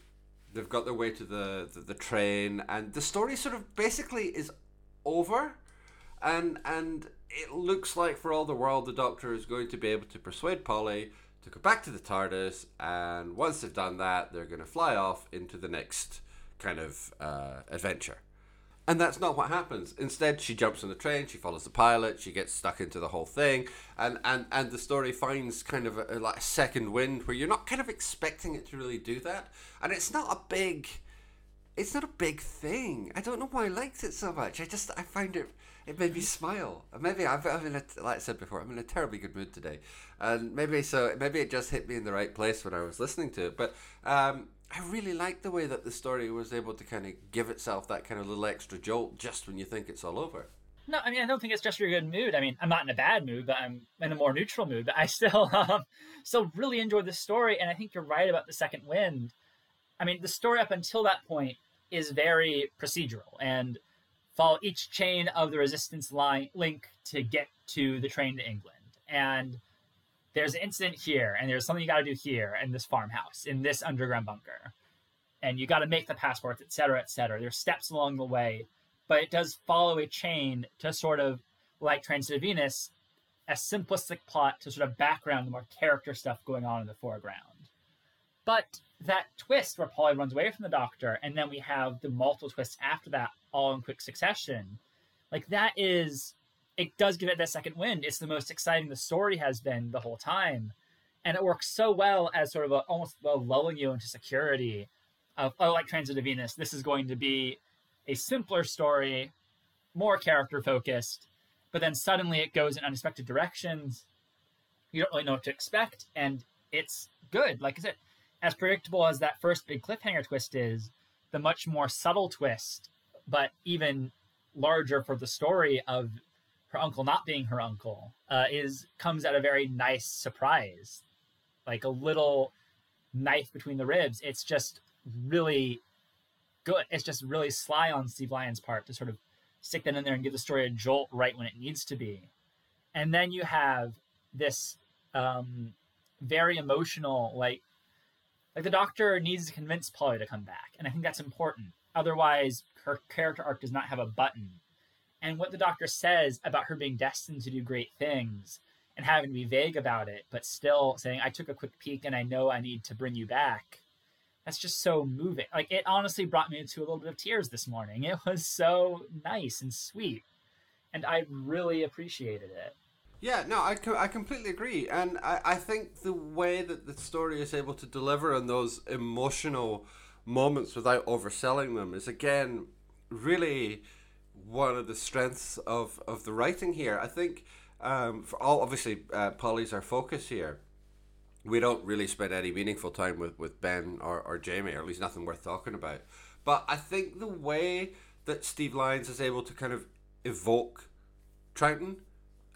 they've got their way to the, the, the train, and the story sort of basically is over, and and it looks like for all the world the Doctor is going to be able to persuade Polly to go back to the TARDIS, and once they've done that, they're going to fly off into the next kind of uh, adventure. And that's not what happens. Instead, she jumps on the train, she follows the pilot, she gets stuck into the whole thing, and, and, and the story finds kind of a, like a second wind where you're not kind of expecting it to really do that. And it's not a big, it's not a big thing. I don't know why I liked it so much. I just, I find it, it made me smile. Maybe I've, I'm in a, like I said before, I'm in a terribly good mood today. And maybe so, maybe it just hit me in the right place when I was listening to it. But, um, I really like the way that the story was able to kind of give itself that kind of little extra jolt just when you think it's all over. No, I mean I don't think it's just your good mood. I mean I'm not in a bad mood, but I'm in a more neutral mood. But I still um, still really enjoy the story, and I think you're right about the second wind. I mean the story up until that point is very procedural and follow each chain of the resistance line link to get to the train to England. And there's an incident here and there's something you got to do here in this farmhouse in this underground bunker. And you got to make the passports etc etc there's steps along the way but it does follow a chain to sort of like transit of venus a simplistic plot to sort of background the more character stuff going on in the foreground. But that twist where polly runs away from the doctor and then we have the multiple twists after that all in quick succession like that is it does give it that second wind. It's the most exciting the story has been the whole time. And it works so well as sort of a, almost a lulling you into security of, oh, like Transit of Venus, this is going to be a simpler story, more character focused, but then suddenly it goes in unexpected directions. You don't really know what to expect, and it's good. Like I said, as predictable as that first big cliffhanger twist is, the much more subtle twist, but even larger for the story of her uncle not being her uncle uh, is comes at a very nice surprise, like a little knife between the ribs. It's just really good. It's just really sly on Steve Lyon's part to sort of stick that in there and give the story a jolt right when it needs to be. And then you have this um, very emotional, like, like the doctor needs to convince Polly to come back, and I think that's important. Otherwise, her character arc does not have a button and what the doctor says about her being destined to do great things and having to be vague about it, but still saying, I took a quick peek and I know I need to bring you back. That's just so moving. Like, it honestly brought me into a little bit of tears this morning. It was so nice and sweet. And I really appreciated it. Yeah, no, I, co- I completely agree. And I, I think the way that the story is able to deliver on those emotional moments without overselling them is, again, really one of the strengths of, of the writing here. I think, um, for all obviously, uh, Polly's our focus here. We don't really spend any meaningful time with, with Ben or, or Jamie, or at least nothing worth talking about. But I think the way that Steve Lyons is able to kind of evoke Troughton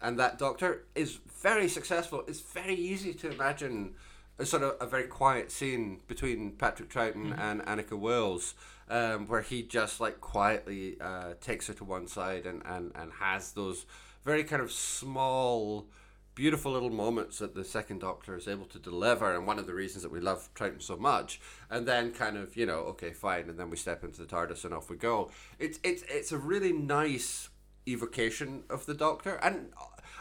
and that doctor is very successful. It's very easy to imagine a sort of a very quiet scene between Patrick Troughton mm-hmm. and Anneke Wills, um, where he just like quietly uh, takes her to one side and, and, and has those very kind of small, beautiful little moments that the second Doctor is able to deliver, and one of the reasons that we love Troughton so much. And then kind of you know okay fine, and then we step into the TARDIS and off we go. It's it's it's a really nice evocation of the Doctor, and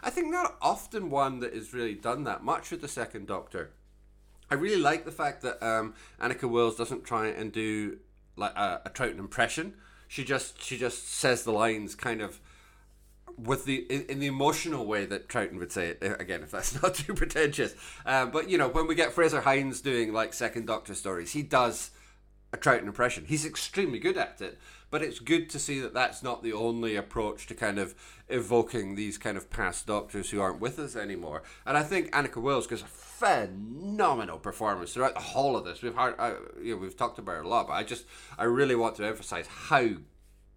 I think not often one that is really done that much with the Second Doctor. I really like the fact that um, Anneke Wills doesn't try and do like a, a Troughton impression. She just she just says the lines kind of with the in, in, the emotional way that Troughton would say it uh, again if that's not too pretentious um, but you know when we get Frazer Hines doing like second doctor stories he does a Troughton impression he's extremely good at it but it's good to see that that's not the only approach to kind of evoking these kind of past doctors who aren't with us anymore. And I think Anneke Wills gives a phenomenal performance throughout the whole of this. We've heard, uh, you know, we've talked about her a lot, but I just, I really want to emphasize how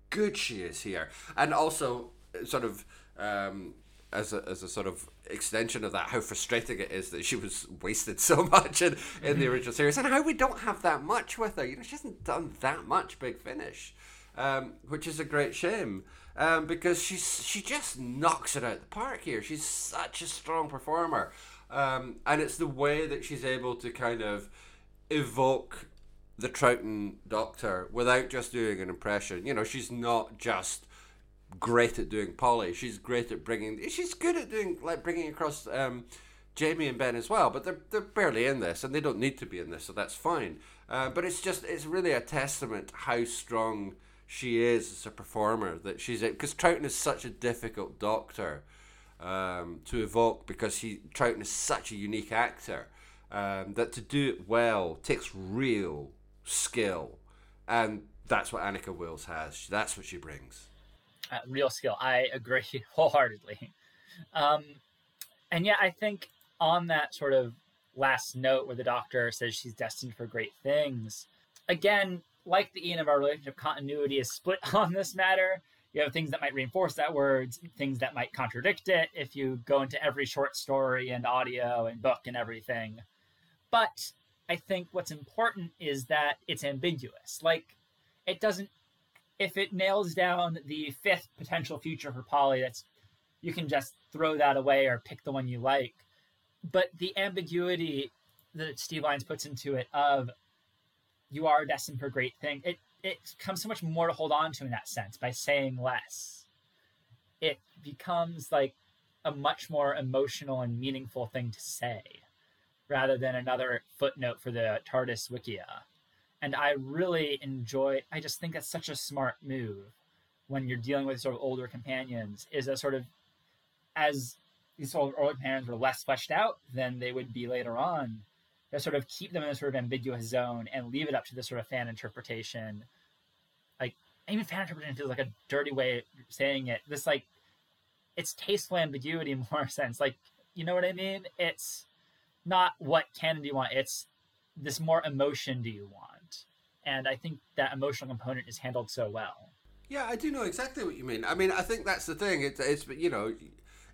good she is here, and also sort of. Um, as a, as a sort of extension of that, how frustrating it is that she was wasted so much in, in the mm-hmm. original series, and how we don't have that much with her. You know, she hasn't done that much Big Finish um, which is a great shame um, because she's she just knocks it out the park here. She's such a strong performer, um, and it's the way that she's able to kind of evoke the Troughton Doctor without just doing an impression. You know, she's not just great at doing Polly. She's great at bringing. She's good at doing like bringing across. Um, Jamie and Ben as well, but they're they're barely in this, and they don't need to be in this, so that's fine. Uh, but it's just it's really a testament how strong she is as a performer that she's because Troughton is such a difficult doctor um, to evoke because he Troughton is such a unique actor um, that to do it well takes real skill, and that's what Anneke Wills has. That's what she brings. Uh, real skill. I agree wholeheartedly. Um, and yeah, I think on that sort of last note where the doctor says she's destined for great things, again, like the Ian of our relationship, continuity is split on this matter. You have things that might reinforce that words, things that might contradict it if you go into every short story and audio and book and everything. But I think what's important is that it's ambiguous. Like, it doesn't, if it nails down the fifth potential future for Polly, that's, you can just throw that away or pick the one you like. But the ambiguity that Steve Lyons puts into it of you are destined for great things. It it becomes so much more to hold on to in that sense by saying less. It becomes like a much more emotional and meaningful thing to say rather than another footnote for the TARDIS Wikia. And I really enjoy I just think that's such a smart move when you're dealing with sort of older companions, is a sort of as these older companions were less fleshed out than they would be later on that sort of keep them in a sort of ambiguous zone and leave it up to the sort of fan interpretation. Like even fan interpretation feels like a dirty way of saying it. This like it's tasteful ambiguity in more sense. Like you know what I mean? It's not what can do you want. It's this more emotion do you want? And I think that emotional component is handled so well. Yeah, I do know exactly what you mean. I mean, I think that's the thing. It, it's you know,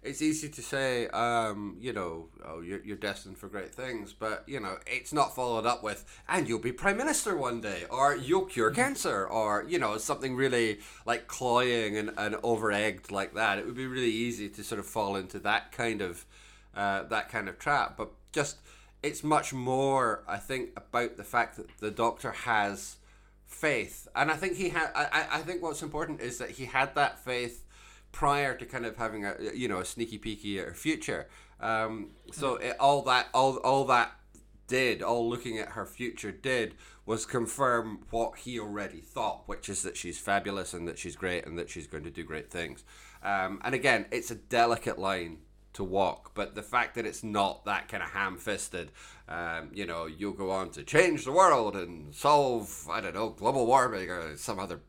it's easy to say, um, you know, oh, you're, you're destined for great things, but, you know, it's not followed up with, and you'll be prime minister one day, or you'll cure mm-hmm. cancer, or, you know, something really like cloying and, and over egged like that. It would be really easy to sort of fall into that kind of, uh, that kind of trap. But just, it's much more, I think, about the fact that the doctor has faith. And I think he had, I, I think what's important is that he had that faith prior to kind of having a you know a sneaky peeky at her future. Um, so it, all that all all that did, all looking at her future did, was confirm what he already thought, which is that she's fabulous and that she's great and that she's going to do great things. Um, and again, it's a delicate line to walk, but the fact that it's not that kind of ham fisted, um, you know, you'll go on to change the world and solve, I don't know, global warming or some other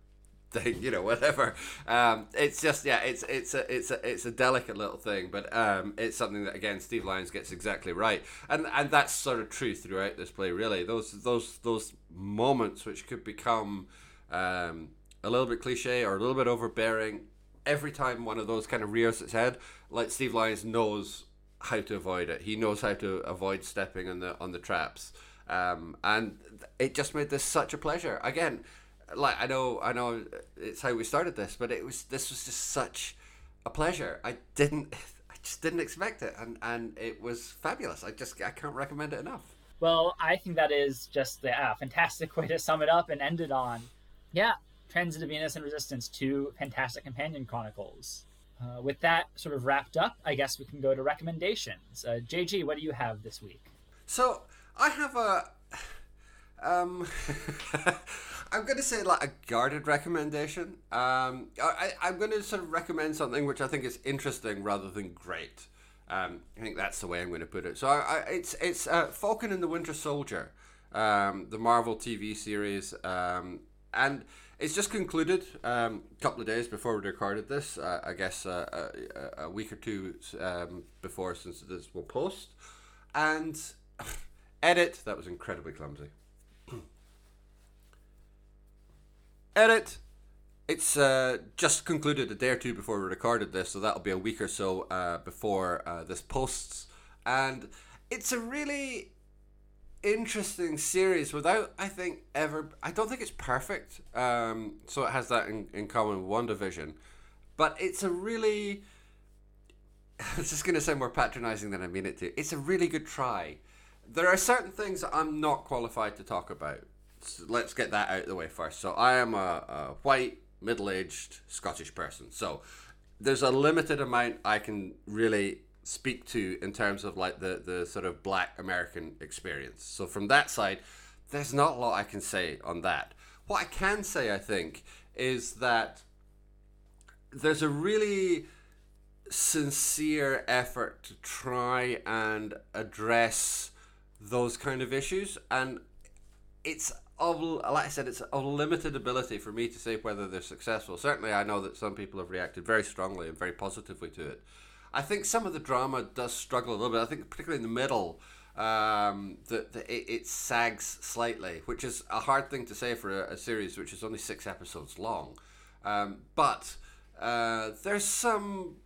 thing, you know, whatever. Um, it's just yeah, it's it's a it's a it's a delicate little thing, but um, it's something that again Steve Lyons gets exactly right, and and that's sort of true throughout this play. Really, those those those moments which could become um, a little bit cliche or a little bit overbearing. Every time one of those kind of rears its head, like Steve Lyons knows how to avoid it. He knows how to avoid stepping on the on the traps. Um, and it just made this such a pleasure. Again, like I know, I know it's how we started this, but it was this was just such a pleasure. I didn't, I just didn't expect it, and and it was fabulous. I just I can't recommend it enough. Well, I think that is just the yeah, fantastic way to sum it up and end it on. Yeah, Transit of Venus and Resistance, two fantastic companion chronicles. Uh, with that sort of wrapped up, I guess we can go to recommendations. Uh, JG, what do you have this week? So I have a um, I'm going to say like a guarded recommendation. Um, I, I'm going to sort of recommend something which I think is interesting rather than great. Um, I think that's the way I'm going to put it. So I, I, it's it's uh, Falcon and the Winter Soldier, um, the Marvel TV series, um, and it's just concluded um, a couple of days before we recorded this. Uh, I guess uh, a, a, week or two um, before since this will post, and edit that was incredibly clumsy. Edit. It's uh, just concluded a day or two before we recorded this, so that'll be a week or so uh, before uh, this posts. And it's a really interesting series without, I think, ever. I don't think it's perfect, um, so it has that in, in common with WandaVision. But it's a really. It's just going to sound more patronizing than I mean it to. It's a really good try. There are certain things I'm not qualified to talk about let's get that out of the way first. So I am a, a white, middle-aged Scottish person. So there's a limited amount I can really speak to in terms of like the the sort of black American experience. So from that side, there's not a lot I can say on that. What I can say, I think, is that there's a really sincere effort to try and address those kind of issues and it's of like I said, it's of limited ability for me to say whether they're successful. Certainly, I know that some people have reacted very strongly and very positively to it. I think some of the drama does struggle a little bit. I think particularly in the middle, um, that it, it, sags slightly, which is a hard thing to say for a, a series which is only six episodes long. Um, but uh, there's some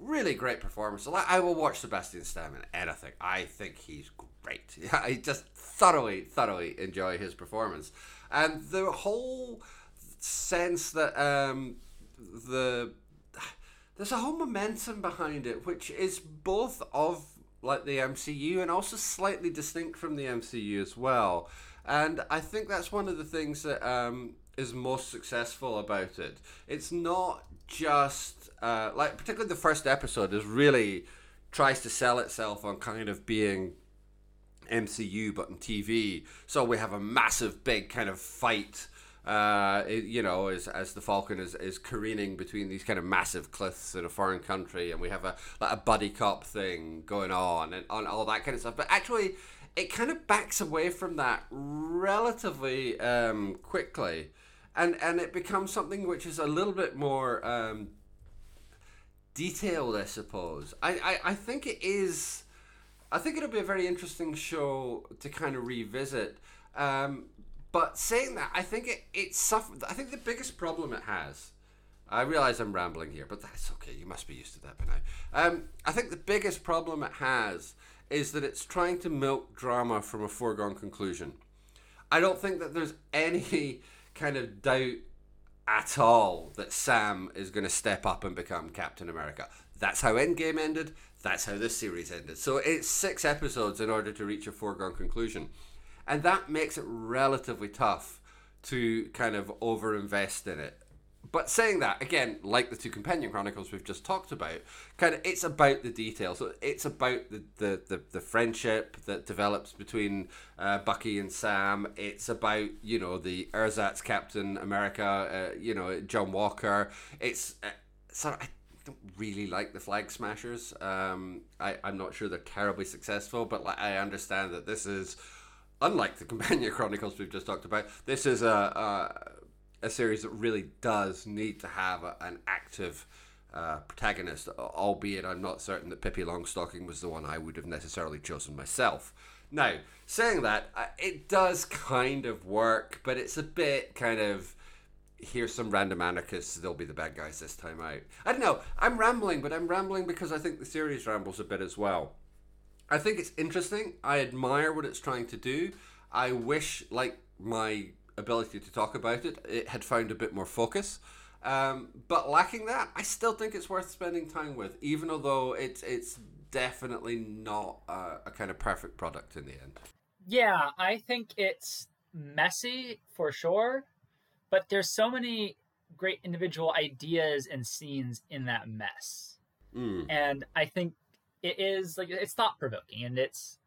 really great performances. I will watch Sebastian Stan in anything. I think he's great. I just thoroughly, thoroughly enjoy his performance, and the whole sense that um, the there's a whole momentum behind it, which is both of like the MCU and also slightly distinct from the MCU as well. And I think that's one of the things that um, is most successful about it. It's not just uh, like particularly the first episode is really tries to sell itself on kind of being MCU but on TV. So we have a massive, big kind of fight. Uh, it, you know, as, as the Falcon is, is careening between these kind of massive cliffs in a foreign country, and we have a like a buddy cop thing going on and on all that kind of stuff. But actually, it kind of backs away from that relatively um, quickly, and and it becomes something which is a little bit more um, detailed, I suppose. I, I, I think it is I think it'll be a very interesting show to kind of revisit. Um, but saying that, I think it, it suffered. I think the biggest problem it has. I realize I'm rambling here, but that's okay. You must be used to that by now. Um, I think the biggest problem it has is that it's trying to milk drama from a foregone conclusion. I don't think that there's any kind of doubt at all that Sam is going to step up and become Captain America. That's how Endgame ended. That's how this series ended. So it's six episodes in order to reach a foregone conclusion. And that makes it relatively tough to kind of overinvest in it. but saying that again, like the two companion chronicles we've just talked about, kind of it's about the details. It's about the the, the, the friendship that develops between uh, Bucky and Sam. It's about you know the ersatz Captain America, uh, you know John Walker. It's uh, so I don't really like the Flag Smashers. Um, I I'm not sure they're terribly successful, but like I understand that this is unlike the companion chronicles we've just talked about. This is a, a a series that really does need to have a, an active uh, protagonist, albeit I'm not certain that Pippi Longstocking was the one I would have necessarily chosen myself. Now, saying that, it does kind of work, but it's a bit kind of here's some random anarchists, they'll be the bad guys this time out. I don't know, I'm rambling, but I'm rambling because I think the series rambles a bit as well. I think it's interesting. I admire what it's trying to do. I wish, like my ability to talk about it, it had found a bit more focus. Um, but lacking that, I still think it's worth spending time with, even although it's it's definitely not a, a kind of perfect product in the end. Yeah, I think it's messy for sure, but there's so many great individual ideas and scenes in that mess. Mm. And I think it is like it's thought provoking and it's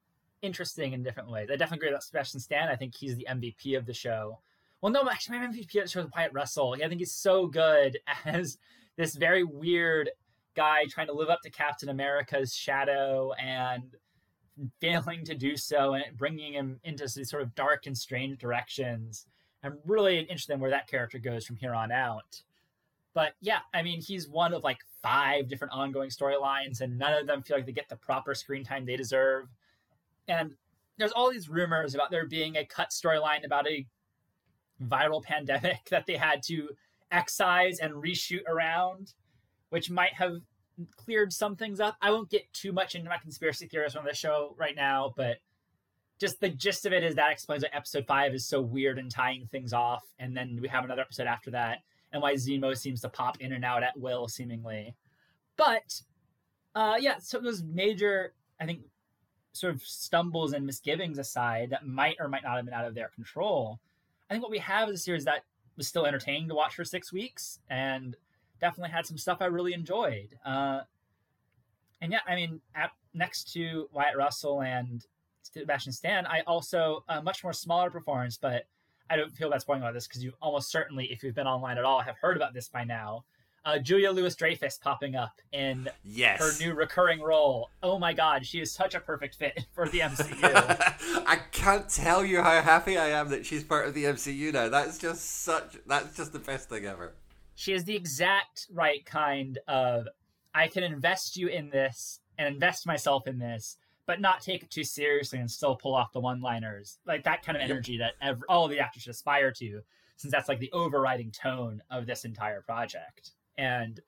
interesting in different ways. I definitely agree with Sebastian Stan. I think he's the MVP of the show. Well, no, actually, my MVP of the show is Wyatt Russell. I think he's so good as this very weird guy trying to live up to Captain America's shadow and failing to do so, and bringing him into these sort of dark and strange directions. I'm really interested in where that character goes from here on out. But yeah, I mean, he's one of like five different ongoing storylines, and none of them feel like they get the proper screen time they deserve. And there's all these rumors about there being a cut storyline about a viral pandemic that they had to excise and reshoot around, which might have cleared some things up. I won't get too much into my conspiracy theories on the show right now, but just the gist of it is that explains why episode five is so weird and tying things off. And then we have another episode after that, and why Zemo seems to pop in and out at will, seemingly. But uh, yeah, so those major, I think, sort of stumbles and misgivings aside that might or might not have been out of their control, I think what we have is a series that was still entertaining to watch for six weeks and definitely had some stuff I really enjoyed. Uh, and yeah, I mean, at, next to Wyatt Russell and Sebastian Stan, I also a much more smaller performance, but I don't feel that's spoiling about this because you almost certainly, if you've been online at all, have heard about this by now uh, Julia Louis Dreyfus popping up in yes. her new recurring role. Oh my god, she is such a perfect fit for the MCU. I can't tell you how happy I am that she's part of the MCU now. That's just such that's just the best thing ever. She is the exact right kind of I can invest you in this and invest myself in this, but not take it too seriously and still pull off the one-liners. Like that kind of energy that every, all the actors should aspire to, since that's like the overriding tone of this entire project and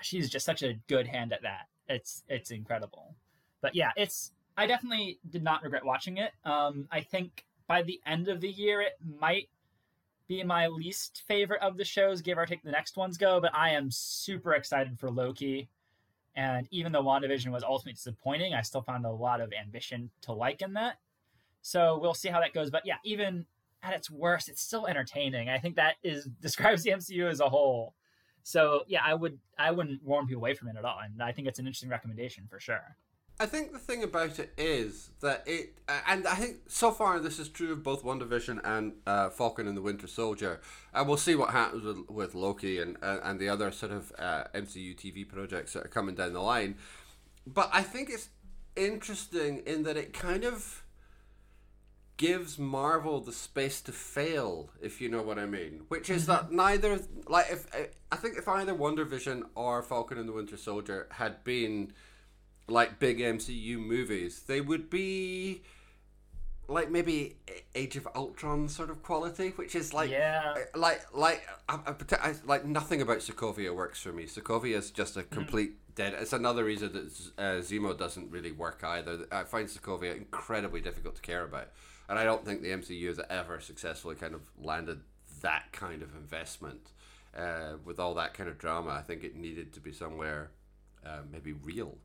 she's just such a good hand at that. It's it's incredible. But yeah, it's I definitely did not regret watching it. Um, I think by the end of the year it might be my least favorite of the shows, give or take the next ones go. But I am super excited for Loki. And even though WandaVision was ultimately disappointing, I still found a lot of ambition to like in that. So we'll see how that goes. But yeah, even at its worst, it's still entertaining. I think that is describes the MCU as a whole. So yeah, I would I wouldn't warn people away from it at all, and I think it's an interesting recommendation for sure. I think the thing about it is that it, and I think so far this is true of both WandaVision and uh, Falcon and the Winter Soldier. And we'll see what happens with, with Loki and uh, and the other sort of uh, MCU TV projects that are coming down the line. But I think it's interesting in that it kind of gives Marvel the space to fail, if you know what I mean. Which is that mm-hmm. neither, like, if I think if either WandaVision or Falcon and the Winter Soldier had been like big MCU movies, they would be like maybe Age of Ultron sort of quality, which is like yeah, like like I, I, I, like nothing about Sokovia works for me. Sokovia is just a mm. complete mm. dead. It's another reason that uh, Zemo doesn't really work either. I find Sokovia incredibly difficult to care about and I don't think the MCU has ever successfully kind of landed that kind of investment uh, with all that kind of drama. I think it needed to be somewhere uh, maybe real.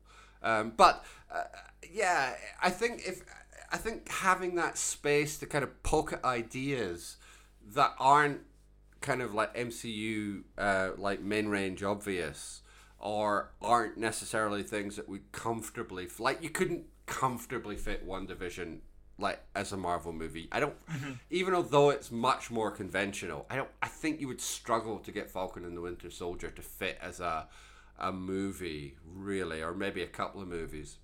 Um, but uh, yeah, I think if I think having that space to kind of poke at ideas that aren't kind of like MCU uh, like main range obvious or aren't necessarily things that we comfortably like you couldn't comfortably fit WandaVision like as a Marvel movie. I don't mm-hmm. even although it's much more conventional, I don't I think you would struggle to get Falcon and the Winter Soldier to fit as a a movie, really, or maybe a couple of movies.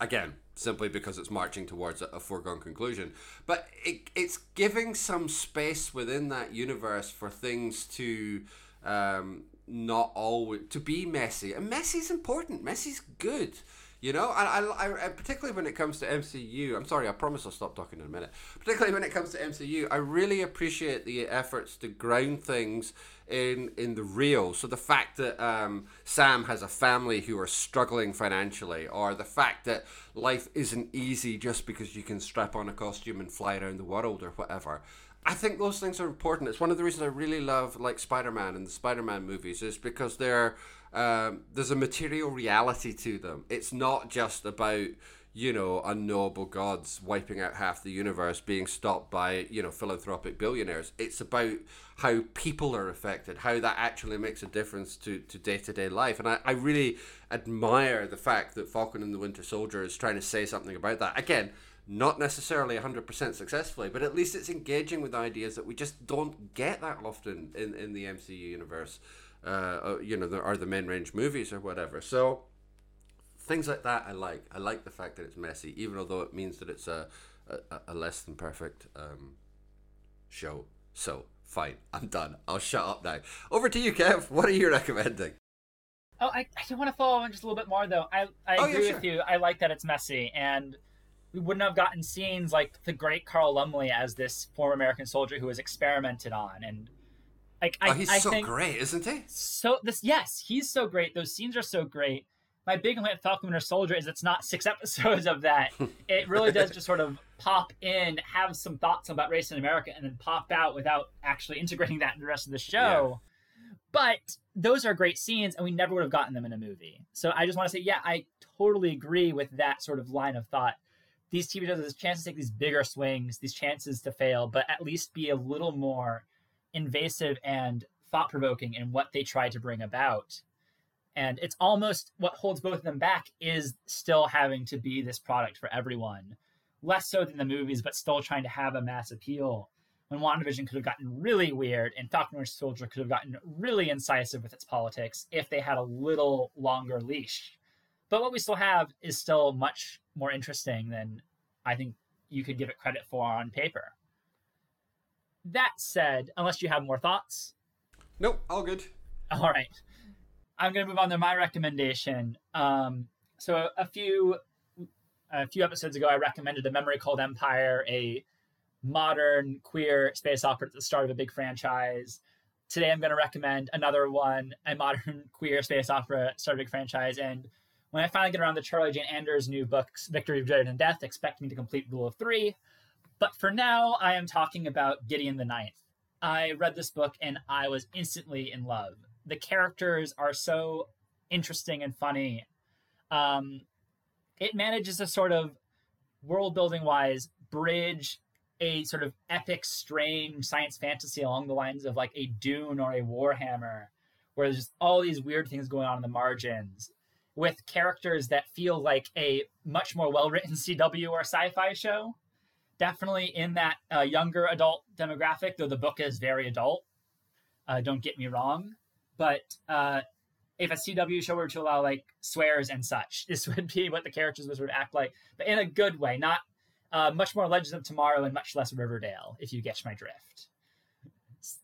Again, simply because it's marching towards a, a foregone conclusion. But it, it's giving some space within that universe for things to um, not always to be messy. And messy's important. Messy's good. You know, I, I, I, particularly when it comes to MCU, I'm sorry, I promise I'll stop talking in a minute. Particularly when it comes to MCU, I really appreciate the efforts to ground things in in the real. So the fact that um, Sam has a family who are struggling financially, or the fact that life isn't easy just because you can strap on a costume and fly around the world or whatever. I think those things are important. It's one of the reasons I really love like Spider Man and the Spider Man movies is because they're um, there's a material reality to them. It's not just about you know unknowable gods wiping out half the universe, being stopped by you know philanthropic billionaires. It's about how people are affected, how that actually makes a difference to to day to day life. And I, I really admire the fact that Falcon and the Winter Soldier is trying to say something about that. Again, not necessarily 100% successfully, but at least it's engaging with ideas that we just don't get that often in, in the MCU universe uh, uh, you know, there are the main range movies or whatever. So things like that I like. I like the fact that it's messy, even although it means that it's a a, a less than perfect um, show. So fine, I'm done. I'll shut up now. Over to you, Kev. What are you recommending? Oh, I, I do want to follow on just a little bit more though. I I oh, agree yeah, with you. I like that it's messy and we wouldn't have gotten scenes like the great Carl Lumbly as this former American soldier who was experimented on and like I, oh, he's I so great, isn't he? So this, yes, he's so great. Those scenes are so great. My big complaint with Falcon Winter Soldier is it's not six episodes of that. it really does just sort of pop in, have some thoughts about race in America, and then pop out without actually integrating that in the rest of the show. Yeah. But those are great scenes, and we never would have gotten them in a movie. So I just want to say, yeah, I totally agree with that sort of line of thought. These TV shows have this chance to take these bigger swings, these chances to fail, but at least be a little more invasive and thought provoking in what they try to bring about. And it's almost what holds both of them back is still having to be this product for everyone. Less so than the movies, but still trying to have a mass appeal. When WandaVision could have gotten really weird and Falcon Winter Soldier could have gotten really incisive with its politics if they had a little longer leash. But what we still have is still much more interesting than I think you could give it credit for on paper. That said, unless you have more thoughts. Nope, all good. All right. I'm going to move on to my recommendation. Um, so a few a few episodes ago, I recommended A Memory Called Empire, a modern queer space opera at the start of a big franchise. Today, I'm going to recommend another one, a modern queer space opera start of a big franchise. And when I finally get around to Charlie Jane Anders' new books, Victory, of Dread, and Death, expect me to complete Rule of Three. But for now, I am talking about Gideon the Ninth. I read this book and I was instantly in love. The characters are so interesting and funny. Um, it manages to sort of world building wise bridge a sort of epic, strange science fantasy along the lines of like a Dune or a Warhammer, where there's just all these weird things going on in the margins with characters that feel like a much more well written CW or sci fi show definitely in that uh, younger adult demographic, though the book is very adult. Uh, don't get me wrong, but uh, if a CW show were to allow like swears and such, this would be what the characters would sort of act like, but in a good way, not uh, much more Legends of Tomorrow and much less Riverdale, if you get my drift.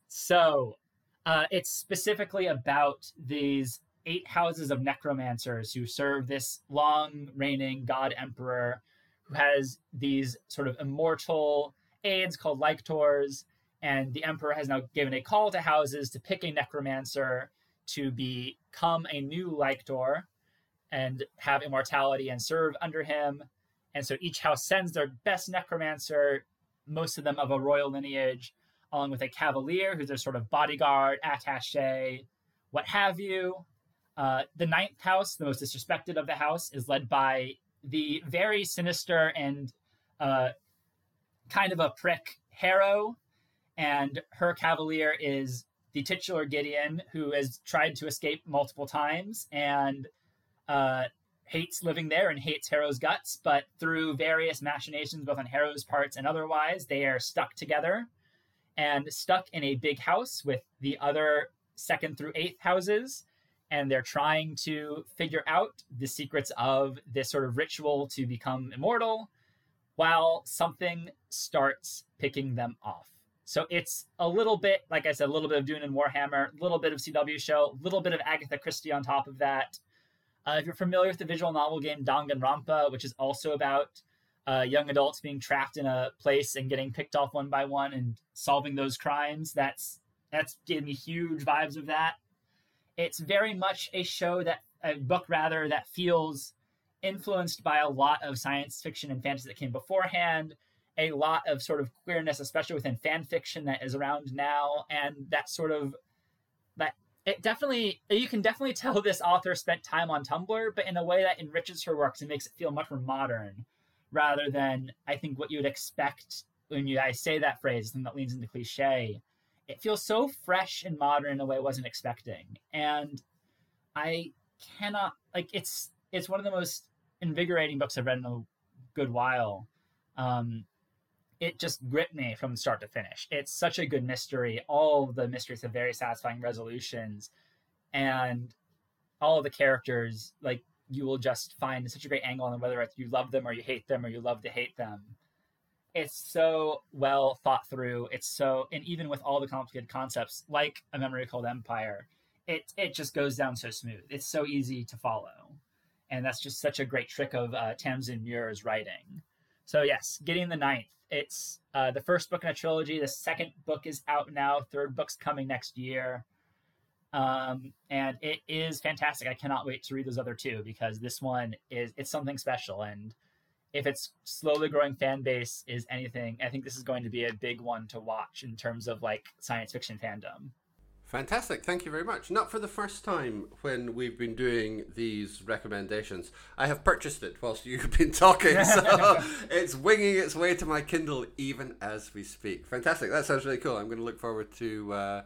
So uh, it's specifically about these eight houses of necromancers who serve this long reigning god emperor who has these sort of immortal aides called lictors, and the emperor has now given a call to houses to pick a necromancer to become a new lictor and have immortality and serve under him. And so each house sends their best necromancer, most of them of a royal lineage, along with a cavalier who's their sort of bodyguard, attache, what have you. Uh, the ninth house, the most disrespected of the house, is led by the very sinister and uh, kind of a prick Harrow, and her cavalier is the titular Gideon, who has tried to escape multiple times and uh, hates living there and hates Harrow's guts. But through various machinations, both on Harrow's parts and otherwise, they are stuck together and stuck in a big house with the other second through eighth houses. And they're trying to figure out the secrets of this sort of ritual to become immortal while something starts picking them off. So it's a little bit, like I said, a little bit of Dune and Warhammer, a little bit of CW show, a little bit of Agatha Christie on top of that. Uh, if you're familiar with the visual novel game Danganronpa, which is also about uh, young adults being trapped in a place and getting picked off one by one and solving those crimes, that's that's gave me huge vibes of that. It's very much a show that a book rather that feels influenced by a lot of science fiction and fantasy that came beforehand, a lot of sort of queerness, especially within fan fiction that is around now, and that sort of that it definitely you can definitely tell this author spent time on Tumblr, but in a way that enriches her works and makes it feel much more modern, rather than I think what you would expect when you guys say that phrase, something that leans into cliche. It feels so fresh and modern in a way I wasn't expecting, and I cannot like it's it's one of the most invigorating books I've read in a good while. Um, it just gripped me from start to finish. It's such a good mystery. All the mysteries have very satisfying resolutions, and all of the characters, like you will just find such a great angle on whether you love them or you hate them or you love to hate them. It's so well thought through. It's so, and even with all the complicated concepts, like a memory called Empire, it it just goes down so smooth. It's so easy to follow, and that's just such a great trick of uh, Tamsyn Muir's writing. So yes, Gideon the Ninth. It's uh, the first book in a trilogy. The second book is out now. Third book's coming next year, um, and it is fantastic. I cannot wait to read those other two because this one is it's something special. And if its slowly growing fan base is anything, I think this is going to be a big one to watch in terms of like science fiction fandom. Fantastic. Thank you very much. Not for the first time when we've been doing these recommendations. I have purchased it whilst you've been talking, so it's winging its way to my Kindle even as we speak. Fantastic. That sounds really cool. I'm going to look forward to uh,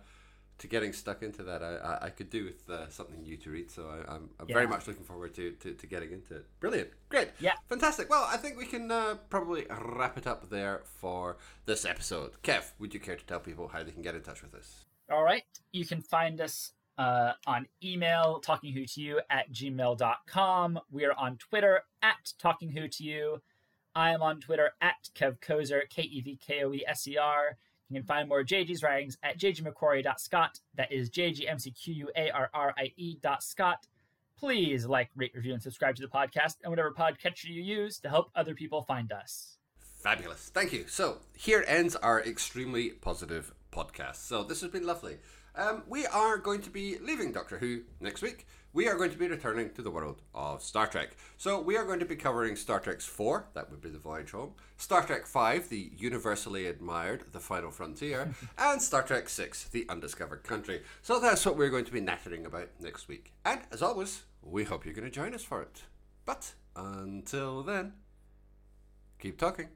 to getting stuck into that. I, I, I could do with uh, something new to read, so I, am yeah. very much looking forward to, to, to, getting into it. Brilliant. Great. Yeah. Fantastic. Well, I think we can uh, probably wrap it up there for this episode. Kev, would you care to tell people how they can get in touch with us? All right. You can find us uh, on email, talkingwho at gmail.com. We are on Twitter at talkingwho I am on Twitter at Kev Koeser, K E V K O E S E R. You can find more JG's writings at jgmcquarrie.scot. That is J-G-M-C-Q-U-A-R-R-I-E dot Scot. Please like, rate, review, and subscribe to the podcast and whatever podcatcher you use to help other people find us. Fabulous. Thank you. So here ends our extremely positive podcast. So this has been lovely. Um, we are going to be leaving Doctor Who next week. We are going to be returning to the world of Star Trek. So we are going to be covering Star Trek 4, that would be the Voyage Home, Star Trek 5, the universally admired The Final Frontier, and Star Trek 6, The Undiscovered Country. So that's what we're going to be nattering about next week. And as always, we hope you're going to join us for it. But until then, keep talking.